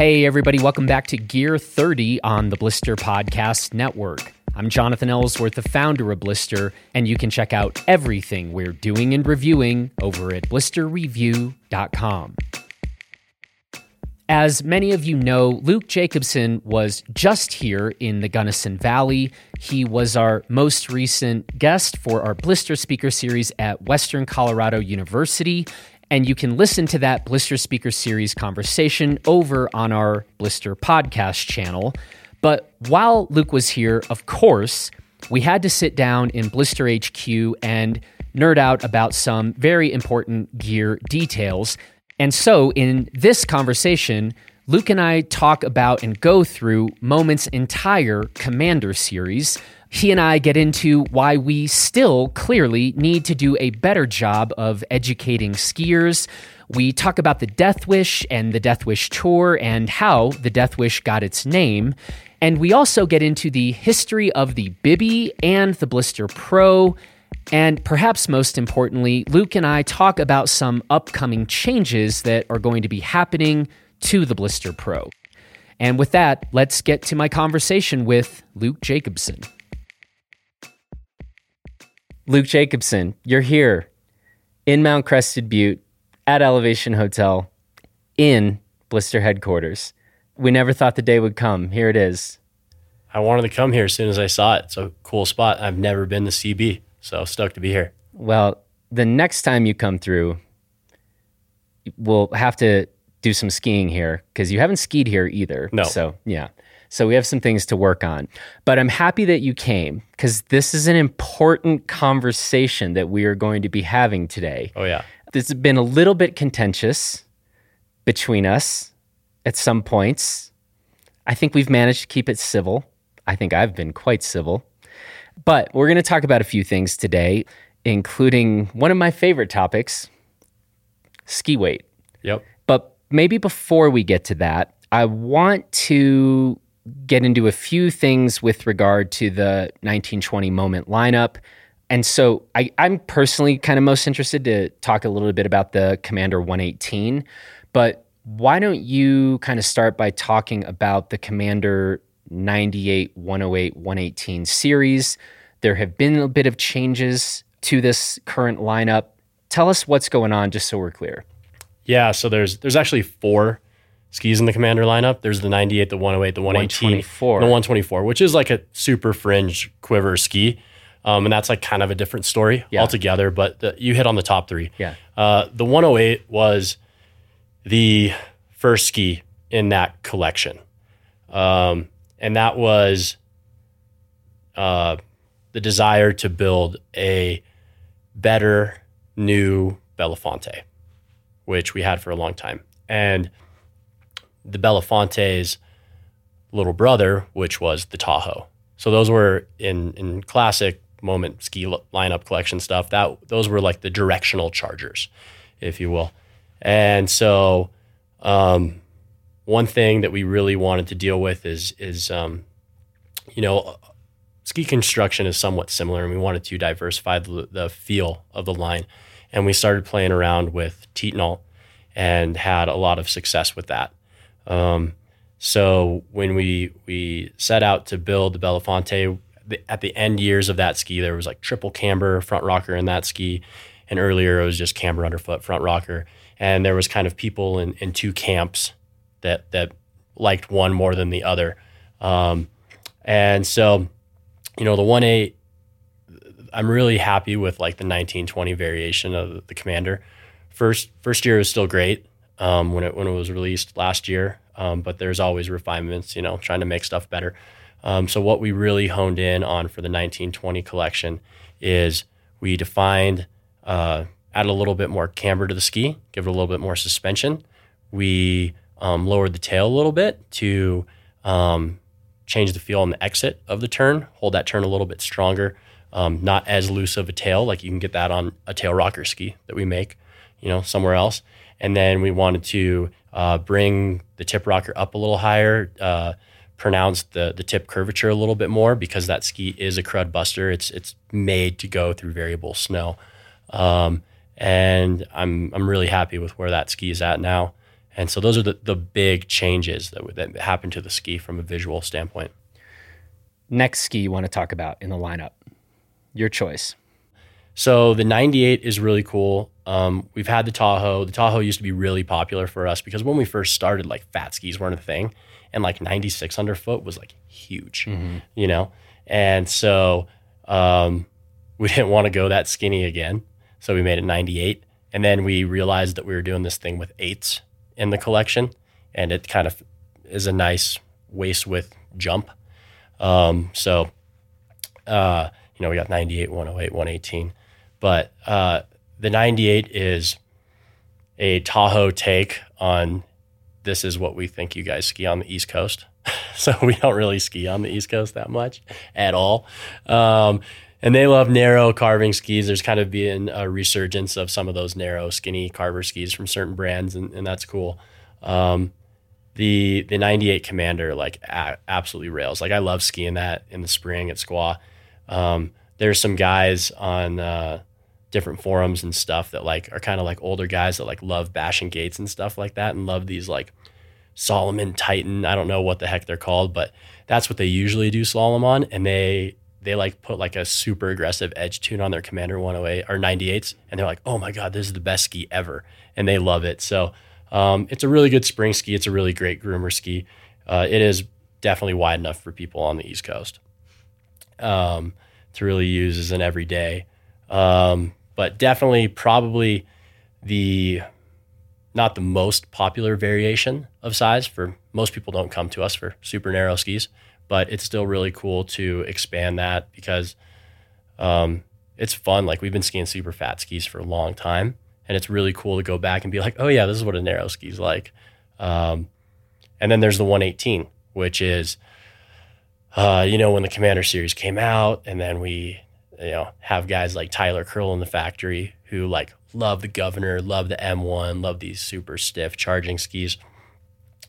Hey, everybody, welcome back to Gear 30 on the Blister Podcast Network. I'm Jonathan Ellsworth, the founder of Blister, and you can check out everything we're doing and reviewing over at blisterreview.com. As many of you know, Luke Jacobson was just here in the Gunnison Valley. He was our most recent guest for our Blister Speaker Series at Western Colorado University. And you can listen to that Blister Speaker Series conversation over on our Blister podcast channel. But while Luke was here, of course, we had to sit down in Blister HQ and nerd out about some very important gear details. And so, in this conversation, Luke and I talk about and go through Moment's entire Commander series. He and I get into why we still clearly need to do a better job of educating skiers. We talk about the Death Wish and the Death Wish Tour and how the Death Wish got its name. And we also get into the history of the Bibby and the Blister Pro and perhaps most importantly, Luke and I talk about some upcoming changes that are going to be happening to the Blister Pro. And with that, let's get to my conversation with Luke Jacobson. Luke Jacobson, you're here in Mount Crested Butte at Elevation Hotel in Blister headquarters. We never thought the day would come. Here it is. I wanted to come here as soon as I saw it. It's a cool spot. I've never been to CB. So stoked to be here. Well, the next time you come through, we'll have to do some skiing here because you haven't skied here either. No. So, yeah. So we have some things to work on. But I'm happy that you came because this is an important conversation that we are going to be having today. Oh, yeah. This has been a little bit contentious between us at some points. I think we've managed to keep it civil. I think I've been quite civil. But we're going to talk about a few things today, including one of my favorite topics ski weight. Yep. But maybe before we get to that, I want to get into a few things with regard to the 1920 moment lineup. And so I, am personally kind of most interested to talk a little bit about the Commander 118. But why don't you kind of start by talking about the Commander 98, 108, 118 series. There have been a bit of changes to this current lineup. Tell us what's going on just so we're clear. Yeah, so there's there's actually four skis in the Commander lineup. There's the 98, the 108, the 118, 124. the 124, which is like a super fringe quiver ski. Um, and that's like kind of a different story yeah. altogether, but the, you hit on the top three. Yeah. Uh, the 108 was the first ski in that collection. Um, and that was uh, the desire to build a better new Belafonte, which we had for a long time. And the Belafonte's little brother, which was the Tahoe. So those were in in classic moment ski lineup collection stuff. That those were like the directional chargers, if you will. And so um, one thing that we really wanted to deal with is is um, you know ski construction is somewhat similar, and we wanted to diversify the, the feel of the line, and we started playing around with Titanal and had a lot of success with that. Um, so when we we set out to build the Belafonte, at the end years of that ski, there was like triple camber front rocker in that ski, and earlier it was just camber underfoot front rocker, and there was kind of people in, in two camps that that liked one more than the other. Um, and so, you know, the one eight, I'm really happy with like the 1920 variation of the Commander. First first year was still great um, when it when it was released last year, um, but there's always refinements. You know, trying to make stuff better. Um, so what we really honed in on for the 1920 collection is we defined, uh, added a little bit more camber to the ski, give it a little bit more suspension. We um, lowered the tail a little bit to um, change the feel on the exit of the turn, hold that turn a little bit stronger, um, not as loose of a tail like you can get that on a tail rocker ski that we make, you know, somewhere else. And then we wanted to uh, bring the tip rocker up a little higher, uh, pronounce the the tip curvature a little bit more because that ski is a crud buster. It's it's made to go through variable snow, um, and I'm I'm really happy with where that ski is at now And so those are the, the big changes that, that happened to the ski from a visual standpoint. Next ski you want to talk about in the lineup? Your choice. So the 98 is really cool. Um, we've had the Tahoe. The Tahoe used to be really popular for us because when we first started, like fat skis weren't a thing, and like 96 underfoot was like huge, mm-hmm. you know. And so um, we didn't want to go that skinny again, so we made it 98. And then we realized that we were doing this thing with eights in the collection, and it kind of is a nice waist width jump. Um, so, uh, you know, we got 98, 108, 118. But uh, the 98 is a Tahoe take on this is what we think you guys ski on the East Coast. so we don't really ski on the East Coast that much at all. Um, and they love narrow carving skis. There's kind of been a resurgence of some of those narrow, skinny carver skis from certain brands, and, and that's cool. Um, the the 98 Commander like a- absolutely rails. Like I love skiing that in the spring at Squaw. Um, there's some guys on uh, different forums and stuff that like are kind of like older guys that like love bashing gates and stuff like that and love these like Salomon Titan. I don't know what the heck they're called, but that's what they usually do slalom on. And they they like put like a super aggressive edge tune on their Commander 108 or 98s, and they're like, oh my god, this is the best ski ever, and they love it. So um, it's a really good spring ski. It's a really great groomer ski. Uh, it is definitely wide enough for people on the East Coast um, to really use as an everyday. Um, but definitely probably the not the most popular variation of size for most people don't come to us for super narrow skis but it's still really cool to expand that because um, it's fun. Like we've been skiing super fat skis for a long time and it's really cool to go back and be like oh yeah this is what a narrow ski's like. Um, and then there's the 118 which is uh, you know when the commander series came out and then we you know, have guys like Tyler Curl in the factory who like love the governor, love the M1, love these super stiff charging skis.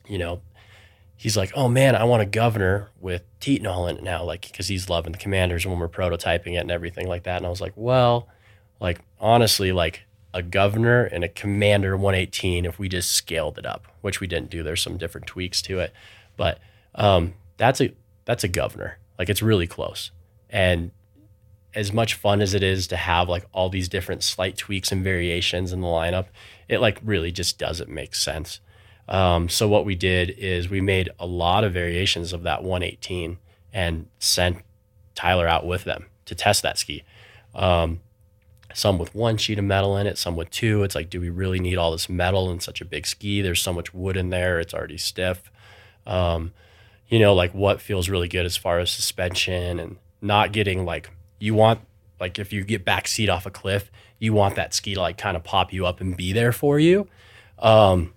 You know, he's like, oh man, I want a governor with Titanal in it now, like because he's loving the commanders when we're prototyping it and everything like that. And I was like, well, like honestly, like a governor and a commander 118 if we just scaled it up, which we didn't do. There's some different tweaks to it, but um, that's a that's a governor. Like it's really close, and as much fun as it is to have like all these different slight tweaks and variations in the lineup, it like really just doesn't make sense. Um, so what we did is we made a lot of variations of that 118 and sent Tyler out with them to test that ski. Um, some with one sheet of metal in it, some with two. It's like, do we really need all this metal in such a big ski? There's so much wood in there; it's already stiff. Um, you know, like what feels really good as far as suspension and not getting like you want like if you get backseat off a cliff, you want that ski to like kind of pop you up and be there for you. Um,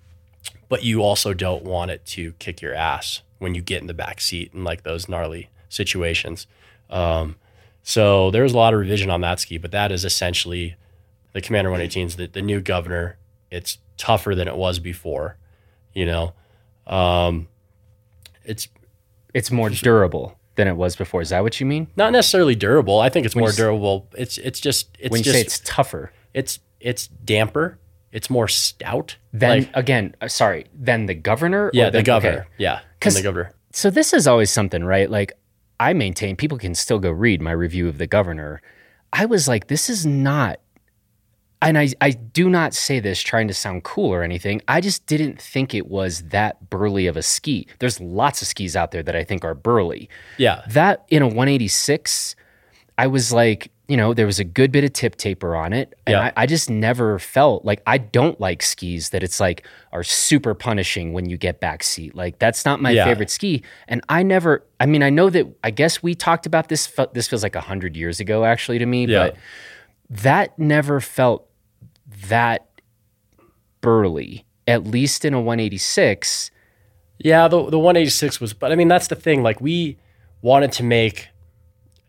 but you also don't want it to kick your ass when you get in the back seat in like those gnarly situations. Um, so there's a lot of revision on that ski, but that is essentially the Commander 118s, the, the new governor. It's tougher than it was before, you know. Um, it's it's more durable than it was before. Is that what you mean? Not necessarily durable. I think it's when more durable. It's it's just it's when you just, say it's tougher. It's it's damper. It's more stout. Then like, again, uh, sorry. Then the governor. Yeah, the governor. Okay. Yeah, the governor. So this is always something, right? Like I maintain people can still go read my review of the governor. I was like, this is not and I, I do not say this trying to sound cool or anything. I just didn't think it was that burly of a ski. There's lots of skis out there that I think are burly. Yeah. That in a 186, I was like, you know, there was a good bit of tip taper on it. And yeah. I, I, just never felt like I don't like skis that it's like are super punishing when you get back seat. Like that's not my yeah. favorite ski. And I never, I mean, I know that I guess we talked about this. This feels like a hundred years ago actually to me, yeah. but that never felt that burly, at least in a 186. Yeah, the the 186 was, but I mean that's the thing. Like we wanted to make.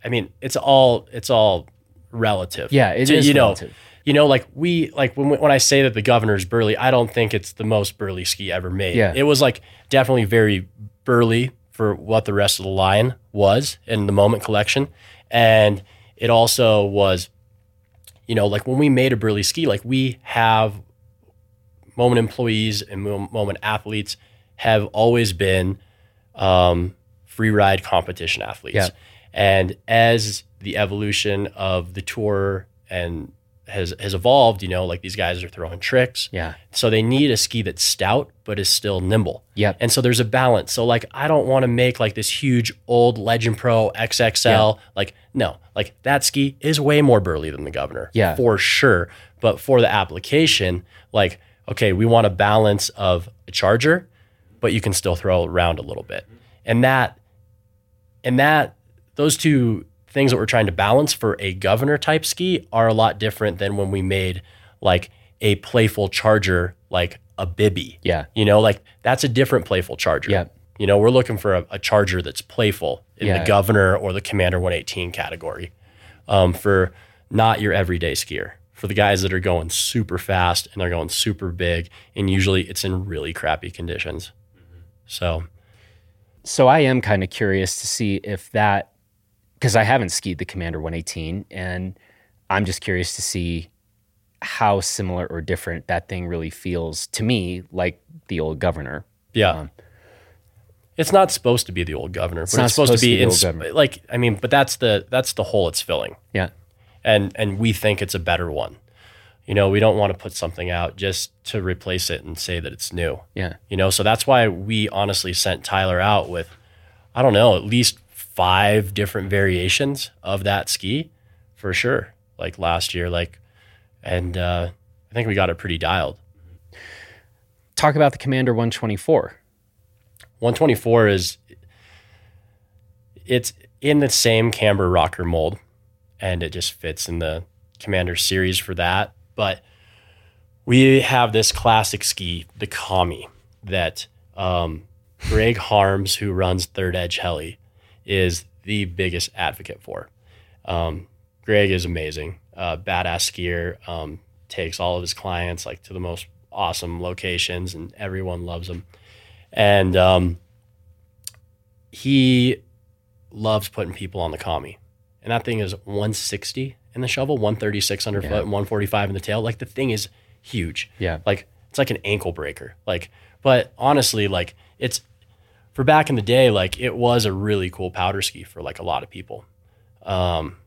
I mean, it's all it's all relative. Yeah, it to, is you relative. Know, you know, like we like when when I say that the governor's burly, I don't think it's the most burly ski ever made. Yeah. it was like definitely very burly for what the rest of the line was in the moment collection, and it also was you know, like when we made a burly ski, like we have Moment employees and Moment athletes have always been um, free ride competition athletes. Yeah. And as the evolution of the tour and has has evolved, you know, like these guys are throwing tricks. Yeah. So they need a ski that's stout but is still nimble. Yep. And so there's a balance. So like I don't want to make like this huge old Legend Pro XXL. Like no, like that ski is way more burly than the Governor. Yeah. For sure. But for the application, like okay, we want a balance of a charger, but you can still throw around a little bit. And that and that those two things that we're trying to balance for a governor type ski are a lot different than when we made like a playful charger like a bibby. Yeah. You know, like that's a different playful charger. Yeah. You know, we're looking for a, a charger that's playful in Yeah. the governor or the commander 118 category um, for not your everyday skier. For the guys that are going super fast and they're going super big, and usually it's in really crappy conditions. So, So I am kind of curious to see if that, because I haven't skied the Commander 118, and I'm just curious to see how similar or different that thing really feels to me, like the old Governor. Yeah. Um, it's not supposed to be the old governor, but not it's supposed, to be, in, old governor. like I mean, but that's the that's the hole it's filling. Yeah. And and we think it's a better one. You know, we don't want to put something out just to replace it and say that it's new. Yeah. You know, so that's why we honestly sent Tyler out with I don't know, at least 5 different variations of that ski for sure. Like last year like and uh I think we got it pretty dialed. Talk about the Commander 124. 124 is it's in the same camber rocker mold and it just fits in the commander series for that but we have this classic ski the kami that um, greg harms who runs third edge heli is the biggest advocate for um, greg is amazing uh, badass skier um, takes all of his clients like to the most awesome locations and everyone loves him and um, he loves putting people on the Kami. And that thing is 160 in the shovel, 136 underfoot, Yeah. and 145 in the tail. Like the thing is huge. Yeah. Like it's like an ankle breaker. Like, but honestly, like it's for back in the day, like it was a really cool powder ski for like a lot of people. Um,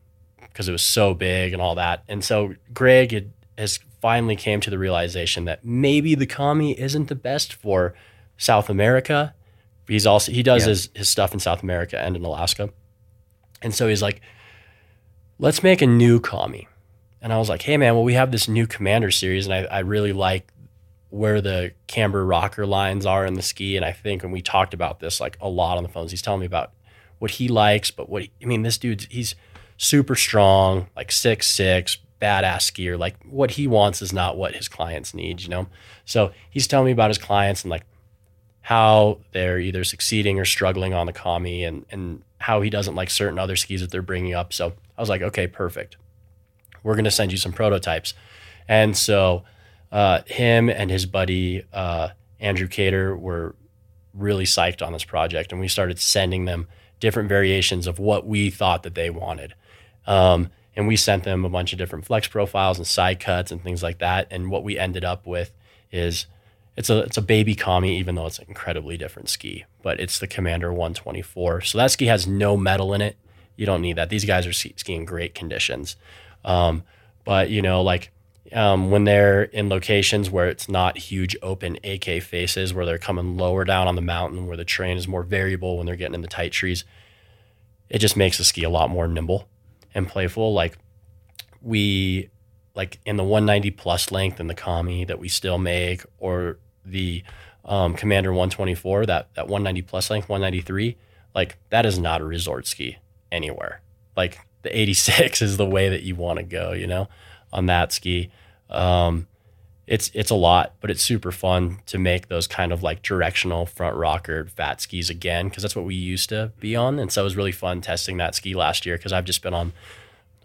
because it was so big and all that. And so Greg had, has finally came to the realization that maybe the Kami isn't the best for South America. He's also he does Yeah. his his stuff in South America and in Alaska. And so he's like, let's make a new Kami. And I was like, hey man, well we have this new commander series and I, I really like where the camber rocker lines are in the ski. And I think when we talked about this like a lot on the phones, he's telling me about what he likes, but what he, I mean, this dude's he's super strong, like six six, badass skier. Like what he wants is not what his clients need, you know. So he's telling me about his clients and like how they're either succeeding or struggling on the Kami, and and how he doesn't like certain other skis that they're bringing up. So I was like, okay, perfect. We're gonna send you some prototypes, and so uh, him and his buddy uh, Andrew Cater were really psyched on this project, and we started sending them different variations of what we thought that they wanted. Um, and we sent them a bunch of different flex profiles and side cuts and things like that. And what we ended up with is it's a it's a baby Kami, even though it's an incredibly different ski. But it's the Commander 124. So that ski has no metal in it. You don't need that. These guys are ski- skiing great conditions. Um, but you know, like um, when they're in locations where it's not huge open AK faces, where they're coming lower down on the mountain, where the terrain is more variable when they're getting in the tight trees, it just makes the ski a lot more nimble and playful. Like we, like in the 190 plus length in the Kami that we still make, or the um, Commander 124, that that 190 plus length, 193, like that is not a resort ski anywhere. Like the 86 is the way that you want to go, you know, on that ski. Um, it's it's a lot, but it's super fun to make those kind of like directional front rocker fat skis again because that's what we used to be on, and so it was really fun testing that ski last year because I've just been on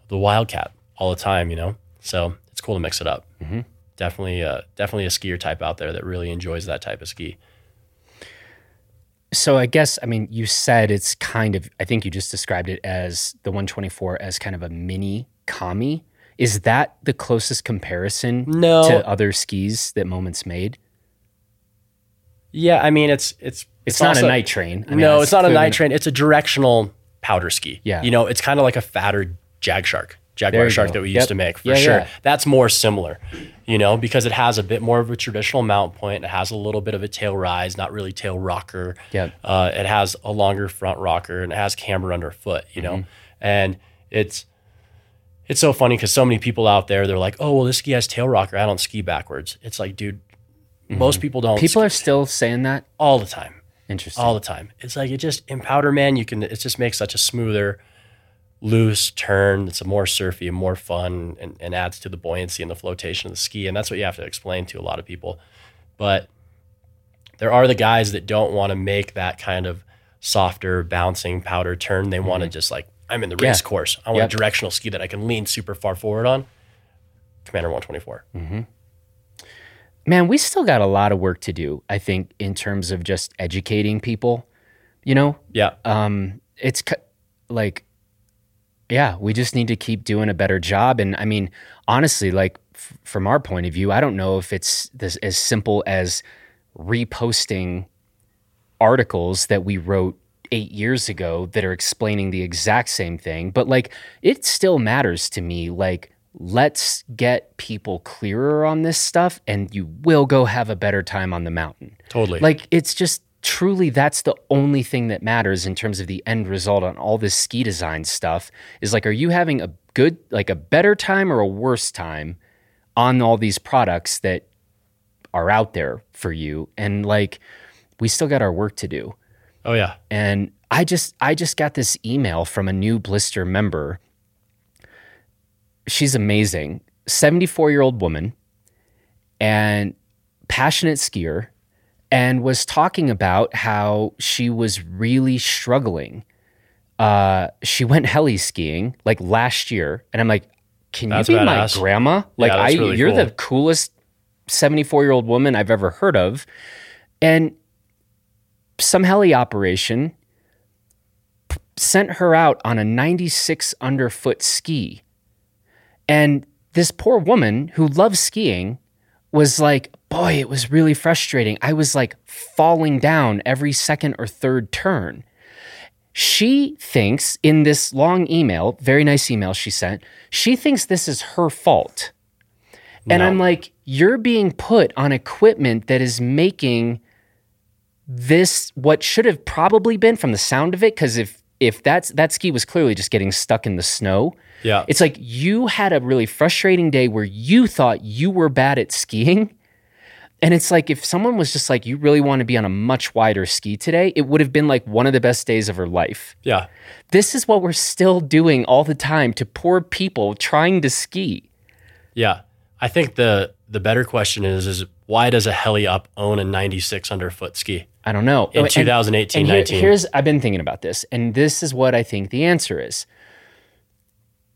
the Wildcat all the time, you know. So it's cool to mix it up. Mm-hmm. Definitely, uh, definitely a skier type out there that really enjoys that type of ski. So I guess I mean you said it's kind of I think you just described it as the 124 as kind of a mini Kami. Is that the closest comparison No. to other skis that Moments made? Yeah, I mean it's it's It's, not also- a night train. I mean, no, it's not a night train. It's a directional powder ski. Yeah. you know, it's kind of like a fatter Jag Shark, Jaguar Shark go. that we Yep. used to make for Yeah, sure. yeah. That's more similar, you know, because it has a bit more of a traditional mount point. It has a little bit of a tail rise, not really tail rocker. Yep. Uh, it has a longer front rocker and it has camber underfoot, you Mm-hmm. know, and it's it's so funny because so many people out there they're like, oh well, this ski has tail rocker. I don't ski backwards. It's like, dude, most people don't. Mm-hmm. People are still saying that. all the time Interesting. all the time. It's like it just in powder man, you can it just makes such a smoother, loose turn. It's a more surfy and more fun and, and adds to the buoyancy and the flotation of the ski. And that's what you have to explain to a lot of people. But there are the guys that don't want to make that kind of softer, bouncing powder turn. They want to just like, I'm in the race Yeah. course. I want Yep. a directional ski that I can lean super far forward on. Commander 124. Man, we still got a lot of work to do, I think, in terms of just educating people. You know, Yeah. um, it's ki- like, yeah, we just need to keep doing a better job. And I mean, honestly, like f- from our point of view, I don't know if it's this as simple as reposting articles that we wrote eight years ago that are explaining the exact same thing, but like it still matters to me. Like, let's get people clearer on this stuff, and you will go have a better time on the mountain. totally. Like it's just truly that's the only thing that matters in terms of the end result on all this ski design stuff is like are you having a good like a better time or a worse time on all these products that are out there for you and like we still got our work to do oh, yeah. and I just I just got this email from a new blister member. She's amazing. 74-year-old woman and passionate skier and was talking about how she was really struggling. Uh, she went heli skiing like last year and I'm like, "Can That's you be my grandma? Like I that's really you're cool. the coolest 74-year-old woman I've ever heard of." And some heli operation p- sent her out on a 96 underfoot ski. And this poor woman who loves skiing was like, boy, it was really frustrating. I was like falling down every second or third turn. She thinks in this long email, very nice email she sent, she thinks this is her fault. And No. I'm like, you're being put on equipment that is making this what should have probably been from the sound of it because if if that's that ski was clearly just getting stuck in the snow Yeah. it's like you had a really frustrating day where you thought you were bad at skiing and it's like if someone was just like you really want to be on a much wider ski today it would have been like one of the best days of her life yeah. this is what we're still doing all the time to poor people trying to ski Yeah. I think the the better question is is why does a heli up own a 96 underfoot ski i don't know in oh, And- 2018 And here- 19? here's I've been thinking about this, and this is what I think the answer is.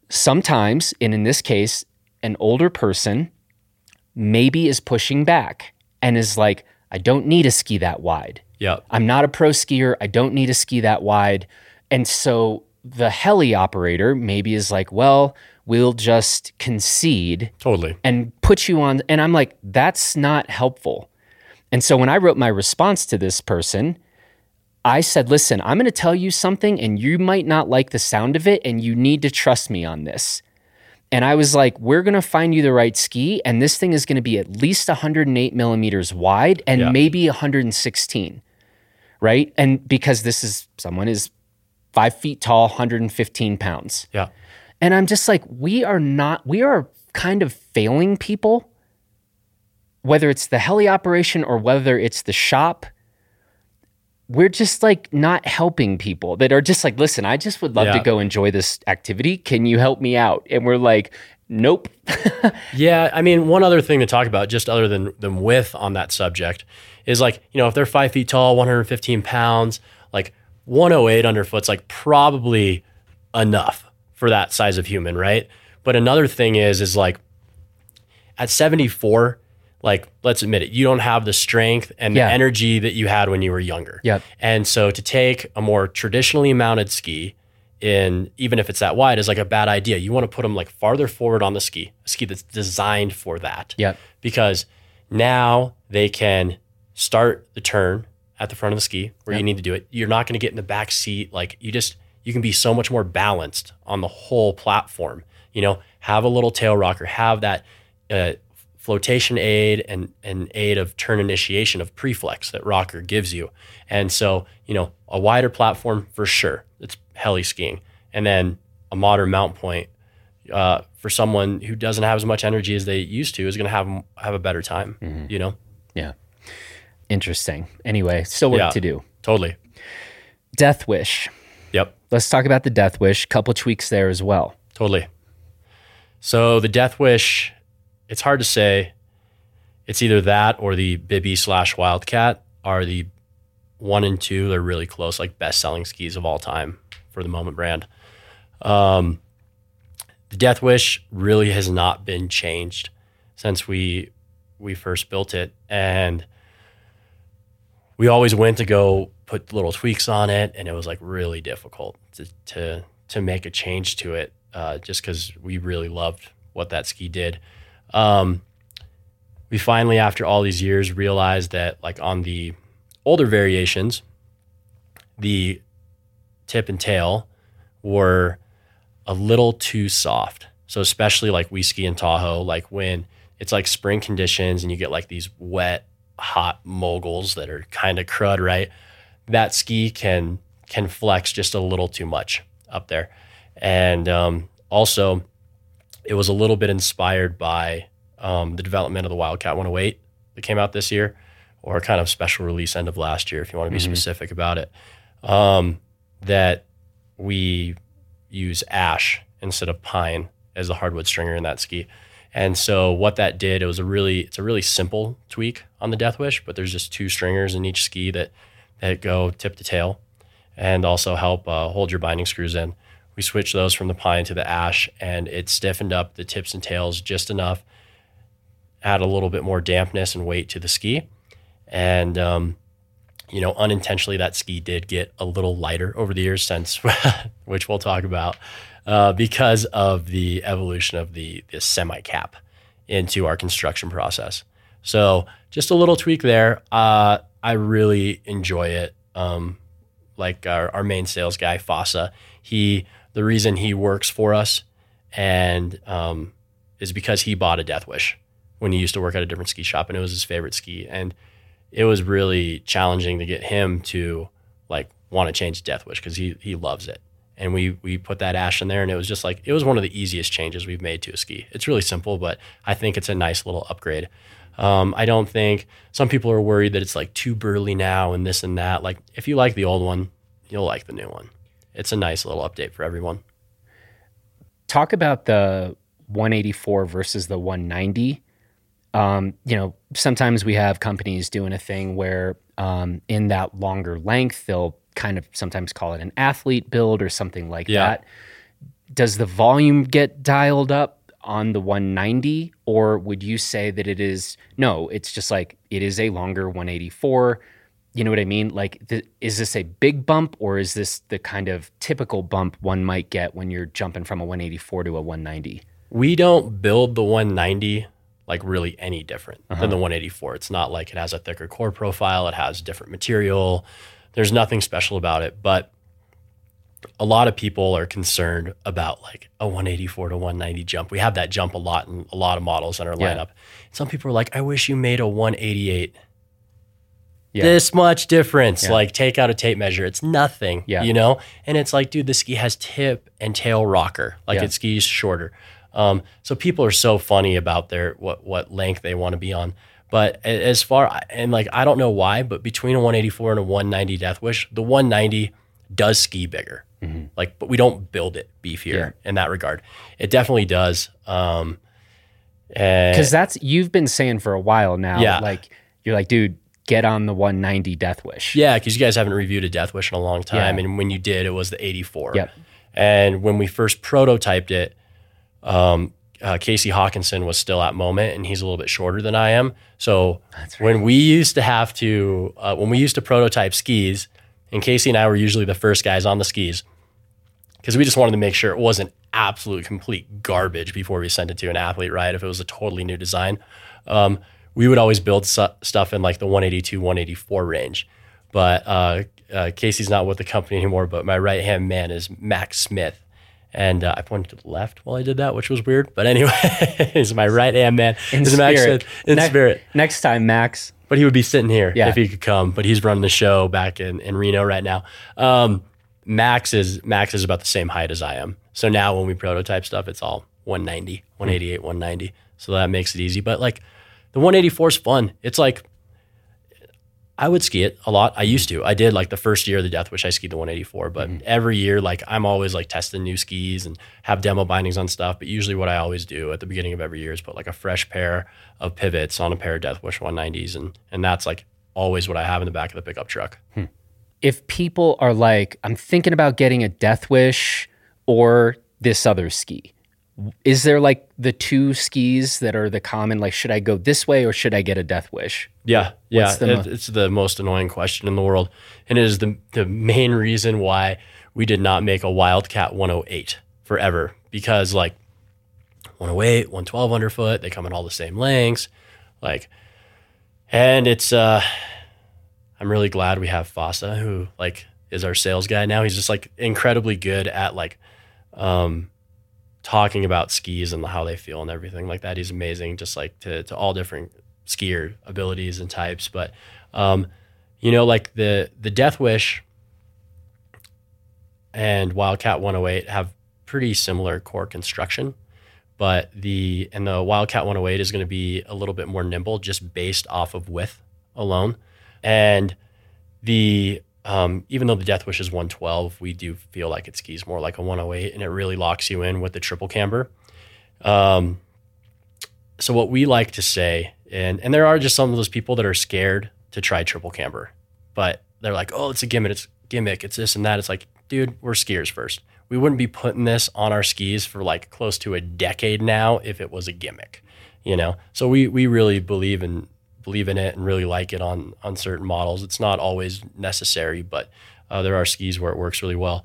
Sometimes, and in this case, an older person maybe is pushing back and is like, I don't need a ski that wide. yeah. I'm not a pro skier. I don't need a ski that wide. And so the heli operator maybe is like, well, we'll just concede Totally. and put you on. And I'm like, that's not helpful. And so when I wrote my response to this person, I said, listen, I'm going to tell you something and you might not like the sound of it and you need to trust me on this. And I was like, we're going to find you the right ski. And this thing is going to be at least 108 millimeters wide and Yeah. maybe 116. Right. And because this is someone is five feet tall, 115 pounds. Yeah. And I'm just like, we are not, we are kind of failing people, whether it's the heli operation or whether it's the shop. We're just like not helping people that are just like, listen, I just would love to go enjoy this activity. Can you help me out? And we're like, nope. Yeah, I mean, one other thing to talk about, just other than than width on that subject, is like you know if they're five feet tall, 115 pounds, like 108 underfoot's like probably enough for that size of human, right? But another thing is is like at 74, like let's admit it, you don't have the strength and Yeah. the energy that you had when you were younger. Yep. And so to take a more traditionally mounted ski in even if it's that wide is like a bad idea. You want to put them like farther forward on the ski, a ski that's designed for that. Yep. Because now they can start the turn at the front of the ski where Yep. you need to do it. You're not going to get in the back seat. Like you just you can be so much more balanced on the whole platform. You know, have a little tail rocker, have that uh, flotation aid and and aid of turn initiation of preflex that rocker gives you. And so, you know, a wider platform for sure. It's heli skiing, and then a modern mount point uh, for someone who doesn't have as much energy as they used to is going to have have a better time. You know, Yeah. Interesting. Anyway, still work Yeah. to do. totally. Death Wish. Yep. Let's talk about the Death Wish. Couple tweaks there as well. Totally. So the Death Wish, it's hard to say. It's either that or the Bibby slash Wildcat are the one and two. They're really close, like best selling skis of all time for the Moment brand. Um, the Death Wish really has not been changed since we we first built it, and we always went to go put little tweaks on it, and it was like really difficult to to, to make a change to it, uh, just because we really loved what that ski did. Um, we finally, after all these years, realized that like on the older variations, the tip and tail were a little too soft. So especially like we ski in Tahoe, like when it's like spring conditions and you get like these wet, hot moguls that are kind of crud, right? That ski can can flex just a little too much up there. And um, also, it was a little bit inspired by um, the development of the Wildcat 108 that came out this year, or kind of special release end of last year, if you want to be specific about it. Um, that we use ash instead of pine as the hardwood stringer in that ski. And so what that did, it was a really it's a really simple tweak on the Death Wish, but there's just two stringers in each ski that that go tip to tail and also help uh, hold your binding screws in. We switched those from the pine to the ash, and it stiffened up the tips and tails just enough, add a little bit more dampness and weight to the ski, and um, you know, unintentionally, that ski did get a little lighter over the years since, which we'll talk about, uh, because of the evolution of the, the semi cap into our construction process. So, just a little tweak there. Uh, I really enjoy it. Um, like our, our main sales guy, Fossa, he the reason he works for us and um, is because he bought a Death Wish when he used to work at a different ski shop, and it was his favorite ski. And it was really challenging to get him to like want to change Death Wish because he he loves it. And we we put that ash in there, and it was just like it was one of the easiest changes we've made to a ski. It's really simple, but I think it's a nice little upgrade. Um, I don't think some people are worried that it's like too burly now and this and that. Like if you like the old one, you'll like the new one. It's a nice little update for everyone. Talk about the 184 versus the 190. Um, you know, sometimes we have companies doing a thing where um, in that longer length, they'll kind of sometimes call it an athlete build or something like Yeah. that. Does the volume get dialed up on the 190, or would you say that it is no? It's just like it is a longer 184. You know what I mean? Like, th- is this a big bump, or is this the kind of typical bump one might get when you're jumping from a 184 to a 190? We don't build the 190 like really any different than uh-huh. the 184. It's not like it has a thicker core profile, it has different material. There's nothing special about it, but a lot of people are concerned about like a 184 to 190 jump. We have that jump a lot in a lot of models in our Yeah. lineup. Some people are like, I wish you made a 188 Yeah. this much difference. Yeah. Like take out a tape measure. It's nothing. Yeah. You know? And it's like, dude, the ski has tip and tail rocker. Like Yeah. it skis shorter. Um, so people are so funny about their what what length they want to be on. But as far and like I don't know why, but between a 184 and a 190 Death Wish, the 190 does ski bigger. Like, but we don't build it beefier Yeah. in that regard. It definitely does. Um, Because that's you've been saying for a while now. Yeah. Like you're like, dude, get on the 190 Death Wish. Yeah, because you guys haven't reviewed a Death Wish in a long time, Yeah. and when you did, it was the 84. Yep. And when we first prototyped it, um, uh, Casey Hawkinson was still at Moment, and he's a little bit shorter than I am. So when we used to have to, uh, when we used to prototype skis, and Casey and I were usually the first guys on the skis, because we just wanted to make sure it wasn't absolute complete garbage before we sent it to an athlete, right? If it was a totally new design, um, we would always build su- stuff in like the 182, 184 range. But uh, uh, Casey's not with the company anymore. But my right hand man is Max Smith, and uh, I pointed to the left while I did that, which was weird. But anyway, he's my right hand man. In Is Max spirit. Smith in Ne- spirit. Next time, Max. But he would be sitting here Yeah. if he could come. But he's running the show back in, in Reno right now. Um, Max is Max is about the same height as I am. So now when we prototype stuff, it's all 190, 188, 190. So that makes it easy. But like the 184 is fun. It's like I would ski it a lot. I used to. I did like the first year of the Death Wish, I skied the 184. But mm-hmm. every year, like I'm always like testing new skis and have demo bindings on stuff. But usually, what I always do at the beginning of every year is put like a fresh pair of pivots on a pair of Death Wish 190s, and and that's like always what I have in the back of the pickup truck. Hmm. If people are like, I'm thinking about getting a Death Wish or this other ski, is there like the two skis that are the common? Like, should I go this way or should I get a Death Wish? Yeah, yeah, the it- mo- it's the most annoying question in the world, and it is the the main reason why we did not make a Wildcat 108 forever because like 108, 112 underfoot, they come in all the same lengths, like, and it's uh, I'm really glad we have Fossa who like is our sales guy now. He's just like incredibly good at like, um, talking about skis and how they feel and everything like that. He's amazing, just like to to all different skier abilities and types. But um, you know, like the the Death Wish and Wildcat 108 have pretty similar core construction, but the and the Wildcat 108 is going to be a little bit more nimble just based off of width alone, and the um, even though the Death Wish is 112, we do feel like it skis more like a 108, and it really locks you in with the triple camber. Um, so what we like to say, and and there are just some of those people that are scared to try triple camber, but they're like, oh, it's a gimmick, it's gimmick, it's this and that. It's like, dude, we're skiers first. We wouldn't be putting this on our skis for like close to a decade now if it was a gimmick, you know. So we we really believe in believe in it and really like it on on certain models. It's not always necessary, but uh, there are skis where it works really well.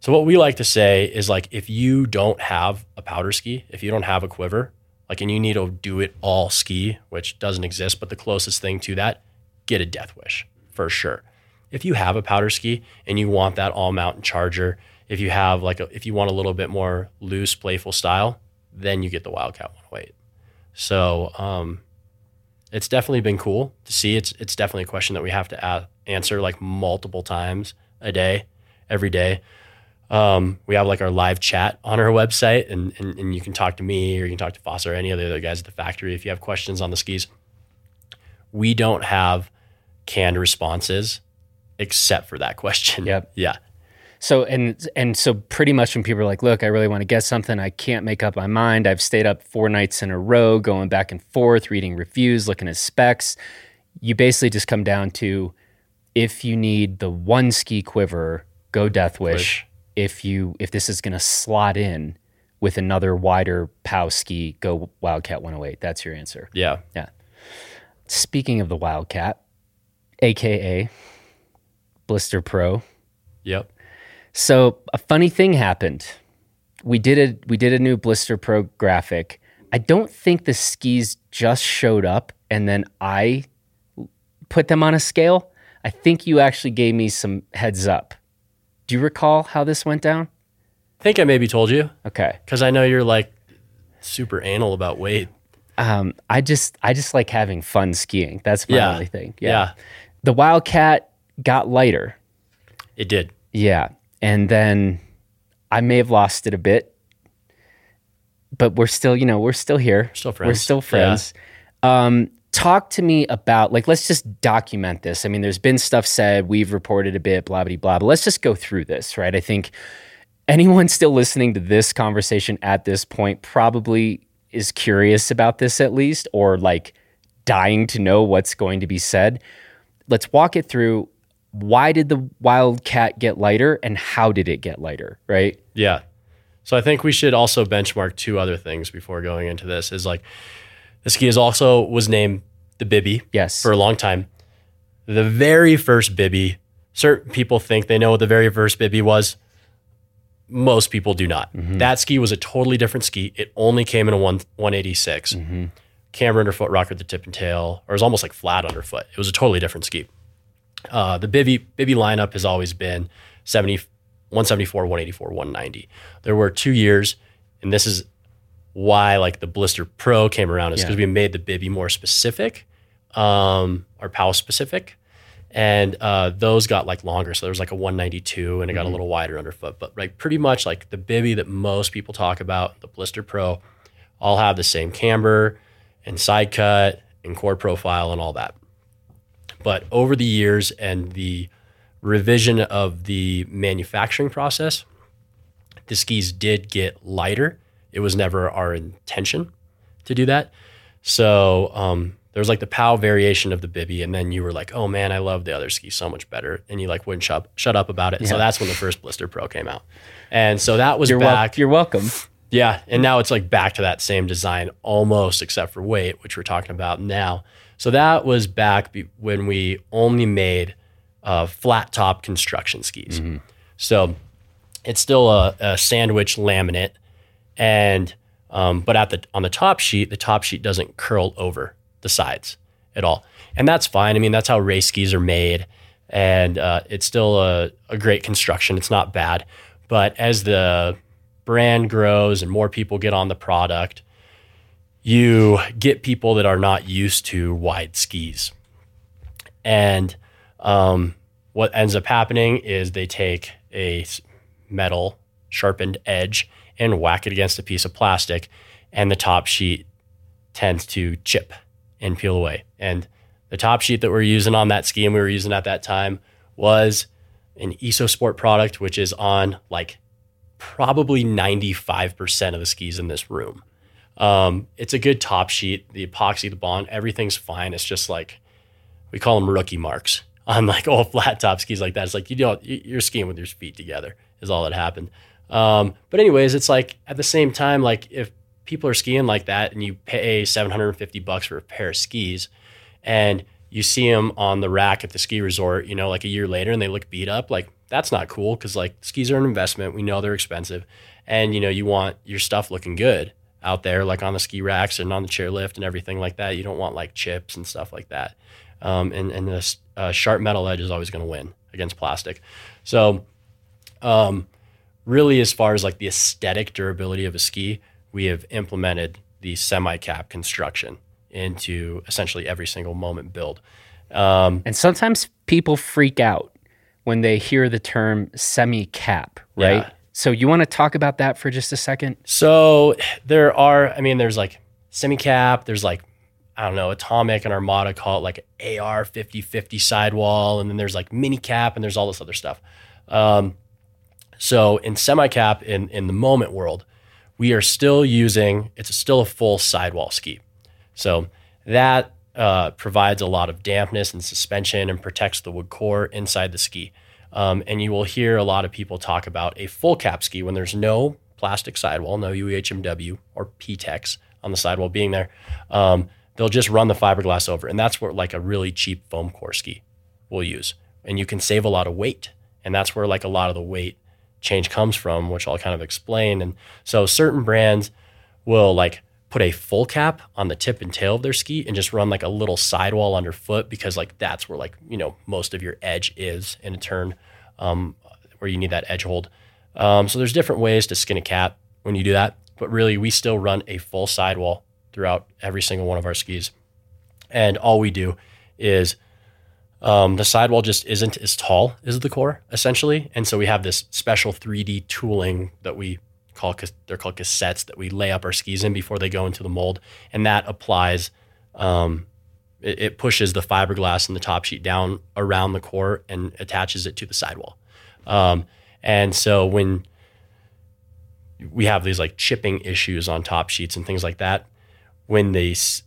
So what we like to say is like if you don't have a powder ski, if you don't have a quiver, like and you need to do it all ski, which doesn't exist, but the closest thing to that, get a Death Wish for sure. If you have a powder ski and you want that all mountain charger, if you have like a, if you want a little bit more loose, playful style, then you get the Wildcat 108. So um, it's definitely been cool to see. It's it's definitely a question that we have to a- answer like multiple times a day, every day. Um, we have like our live chat on our website, and, and and you can talk to me or you can talk to Foss or any of the other guys at the factory if you have questions on the skis. We don't have canned responses except for that question. Yep. Yeah. So and and so pretty much when people are like, look, I really want to get something, I can't make up my mind. I've stayed up four nights in a row, going back and forth, reading reviews, looking at specs. You basically just come down to if you need the one ski quiver, go Death Wish. Wish. If you if this is gonna slot in with another wider POW ski, go Wildcat 108. That's your answer. Yeah. Yeah. Speaking of the Wildcat, aka Blister Pro, Yep. So a funny thing happened. We did a we did a new Blister Pro graphic. I don't think the skis just showed up and then I put them on a scale. I think you actually gave me some heads up. Do you recall how this went down? I think I maybe told you Okay. because I know you're like super anal about weight. Um, I just I just like having fun skiing. That's my Yeah. only thing. Yeah. The Wildcat got lighter. It did. Yeah. And then I may have lost it a bit, but we're still, you know, we're still here. Still friends. We're still friends. Um, talk to me about, like, let's just document this. I mean, there's been stuff said, we've reported a bit, blah, blah, blah, but let's just go through this, right? I think anyone still listening to this conversation at this point probably is curious about this at least, or like dying to know what's going to be said. Let's walk it through. Why did the Wildcat get lighter and how did it get lighter, right? Yeah. So I think we should also benchmark two other things before going into this. Is like the ski is also was named the Bibby Yes. for a long time. The very first Bibby, certain people think they know what the very first Bibby was. most people do not. Mm-hmm. That ski was a totally different ski. It only came in a one 186. Mm-hmm. Camber underfoot, rocker at the tip and tail, or it was almost like flat underfoot. It was a totally different ski. Uh, the Bibby Bibby lineup has always been 70, 174, 184, 190. There were two years, and this is why like the Blister Pro came around is because we made the Bibby more specific, um, or POW specific, and uh, those got like longer. So there was like a 192, and it got a little wider underfoot. But like pretty much like the Bibby that most people talk about, the Blister Pro, all have the same camber and side cut and core profile and all that. But over the years and the revision of the manufacturing process, the skis did get lighter. It was never our intention to do that. So um, there was like the POW variation of the Bibby, and then you were like, "Oh man, I love the other ski so much better," and you like wouldn't shut shut up about it. So that's when the first Blister Pro came out, and so that was You're, wel- back. you're welcome. Yeah, and now it's like back to that same design almost, except for weight, which we're talking about now. So that was back be- when we only made uh, flat top construction skis. So it's still a, a sandwich laminate, and um, but at the on the top sheet, the top sheet doesn't curl over the sides at all, and that's fine. I mean, that's how race skis are made, and uh, it's still a, a great construction. It's not bad, but as the brand grows and more people get on the product, you get people that are not used to wide skis. And um, what ends up happening is they take a metal sharpened edge and whack it against a piece of plastic, and the top sheet tends to chip and peel away. And the top sheet that we're using on that ski and we were using at that time was an Isosport product, which is on like probably 95% of the skis in this room. Um, it's a good top sheet. The epoxy, the bond, everything's fine. It's just like we call them rookie marks on like old flat top skis like that. It's like you don't you- you're skiing with your feet together is all that happened. Um, but anyways, it's like at the same time, like if people are skiing like that and you pay 750 bucks for a pair of skis and you see them on the rack at the ski resort, you know, like a year later and they look beat up, like that's not cool because like skis are an investment. We know they're expensive and you know, you want your stuff looking good out there, like on the ski racks and on the chairlift and everything like that. You don't want like chips and stuff like that. Um, and and this uh, sharp metal edge is always going to win against plastic. So, um, really, as far as like the aesthetic durability of a ski, we have implemented the semi cap construction into essentially every single moment build. Um, And sometimes people freak out when they hear the term semi cap, right? Yeah. So you want to talk about that for just a second? So there are, I mean, there's like semi cap, there's like, I don't know, Atomic and Armada call it like AR 50 50 sidewall. And then there's like mini cap and there's all this other stuff. Um, so in semi cap, in, in the moment world, we are still using, it's still a full sidewall ski. So that uh, provides a lot of dampness and suspension and protects the wood core inside the ski. Um, and you will hear a lot of people talk about a full cap ski when there's no plastic sidewall, no UHMW or PTEX on the sidewall being there. Um, they'll just run the fiberglass over. And that's where like a really cheap foam core ski will use. And you can save a lot of weight. And that's where like a lot of the weight change comes from, which I'll kind of explain. And so certain brands will like put a full cap on the tip and tail of their ski and just run like a little sidewall underfoot because like that's where like you know most of your edge is in a turn um, where you need that edge hold. Um, so there's different ways to skin a cat when you do that but really we still run a full sidewall throughout every single one of our skis. And all we do is um, the sidewall just isn't as tall as the core essentially. And so we have this special 3d tooling that we they're called cassettes that we lay up our skis in before they go into the mold. And that applies um, it, it pushes the fiberglass and the top sheet down around the core and attaches it to the sidewall. Um, and so when we have these like chipping issues on top sheets and things like that when the s-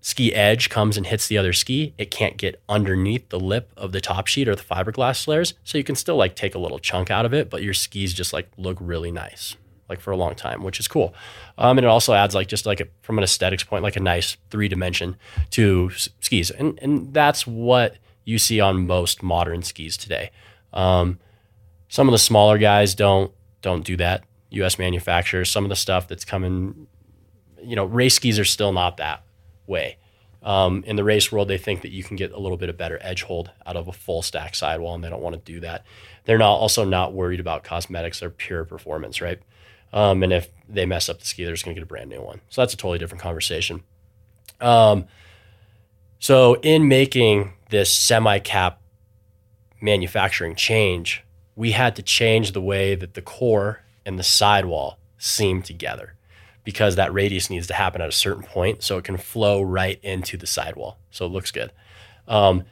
ski edge comes and hits the other ski, it can't get underneath the lip of the top sheet or the fiberglass layers. So you can still like take a little chunk out of it, but your skis just like look really nice, like for a long time, which is cool. Um, and it also adds like just like a, from an aesthetics point, like a nice three dimension to s- skis, and and that's what you see on most modern skis today. Um, some of the smaller guys don't don't do that. U.S. manufacturers, some of the stuff that's coming, you know, race skis are still not that way. Um, in the race world, they think that you can get a little bit of better edge hold out of a full stack sidewall, and they don't want to do that. They're not also not worried about cosmetics; they're pure performance, right? Um, and if they mess up the ski, they're just going to get a brand new one. So that's a totally different conversation. Um, so in making this semi-cap manufacturing change, we had to change the way that the core and the sidewall seam together because that radius needs to happen at a certain point so it can flow right into the sidewall. So it looks good. Um,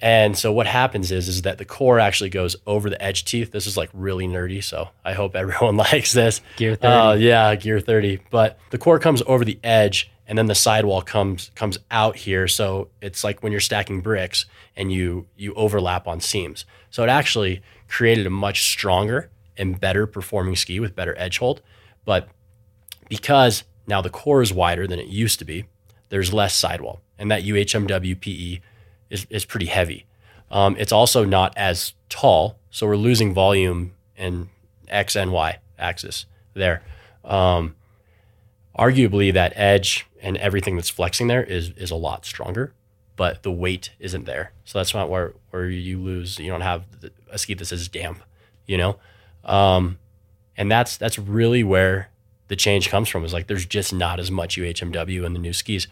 and so what happens is is that the core actually goes over the edge teeth. This is like really nerdy, so I hope everyone likes this. Gear 30. Uh, yeah, gear 30. But the core comes over the edge and then the sidewall comes comes out here. So it's like when you're stacking bricks and you you overlap on seams. So it actually created a much stronger and better performing ski with better edge hold. But because now the core is wider than it used to be, there's less sidewall. And that UHMW PE is, is pretty heavy. Um, it's also not as tall, so we're losing volume in X and Y axis there. Um, arguably, that edge and everything that's flexing there is is a lot stronger, but the weight isn't there. So that's not where where you lose. You don't have a ski that says damp, you know, um, and that's that's really where the change comes from. Is like there's just not as much UHMW in the new skis,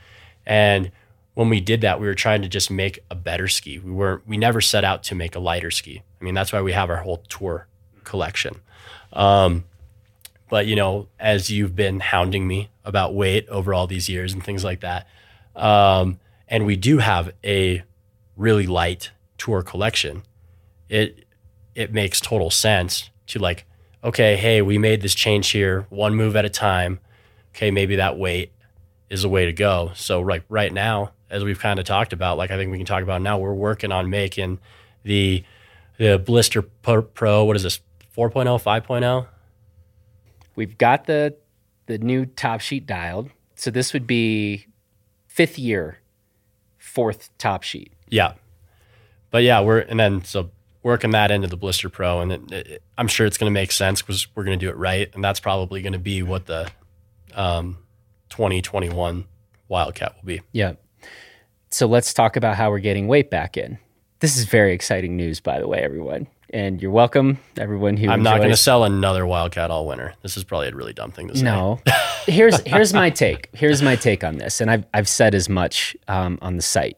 and when we did that, we were trying to just make a better ski. We weren't, we never set out to make a lighter ski. I mean, that's why we have our whole tour collection. Um, but you know, as you've been hounding me about weight over all these years and things like that, um, and we do have a really light tour collection, it it makes total sense to like, okay, hey, we made this change here, one move at a time. Okay, maybe that weight is the way to go. So right right now, as we've kind of talked about, like I think we can talk about now, we're working on making the the Blister Pro. What is this? 4.0, 5.0? We've got the the new top sheet dialed. So this would be fifth year, fourth top sheet. Yeah, but yeah, we're and then so working that into the Blister Pro, and it, it, I'm sure it's going to make sense because we're going to do it right, and that's probably going to be what the um, 2021 Wildcat will be. Yeah. So let's talk about how we're getting weight back in. This is very exciting news, by the way, everyone. And you're welcome, everyone who. I'm not going to sell another Wildcat all winter. This is probably a really dumb thing to say. No. here's here's my take. Here's my take on this, and I've I've said as much um, on the site.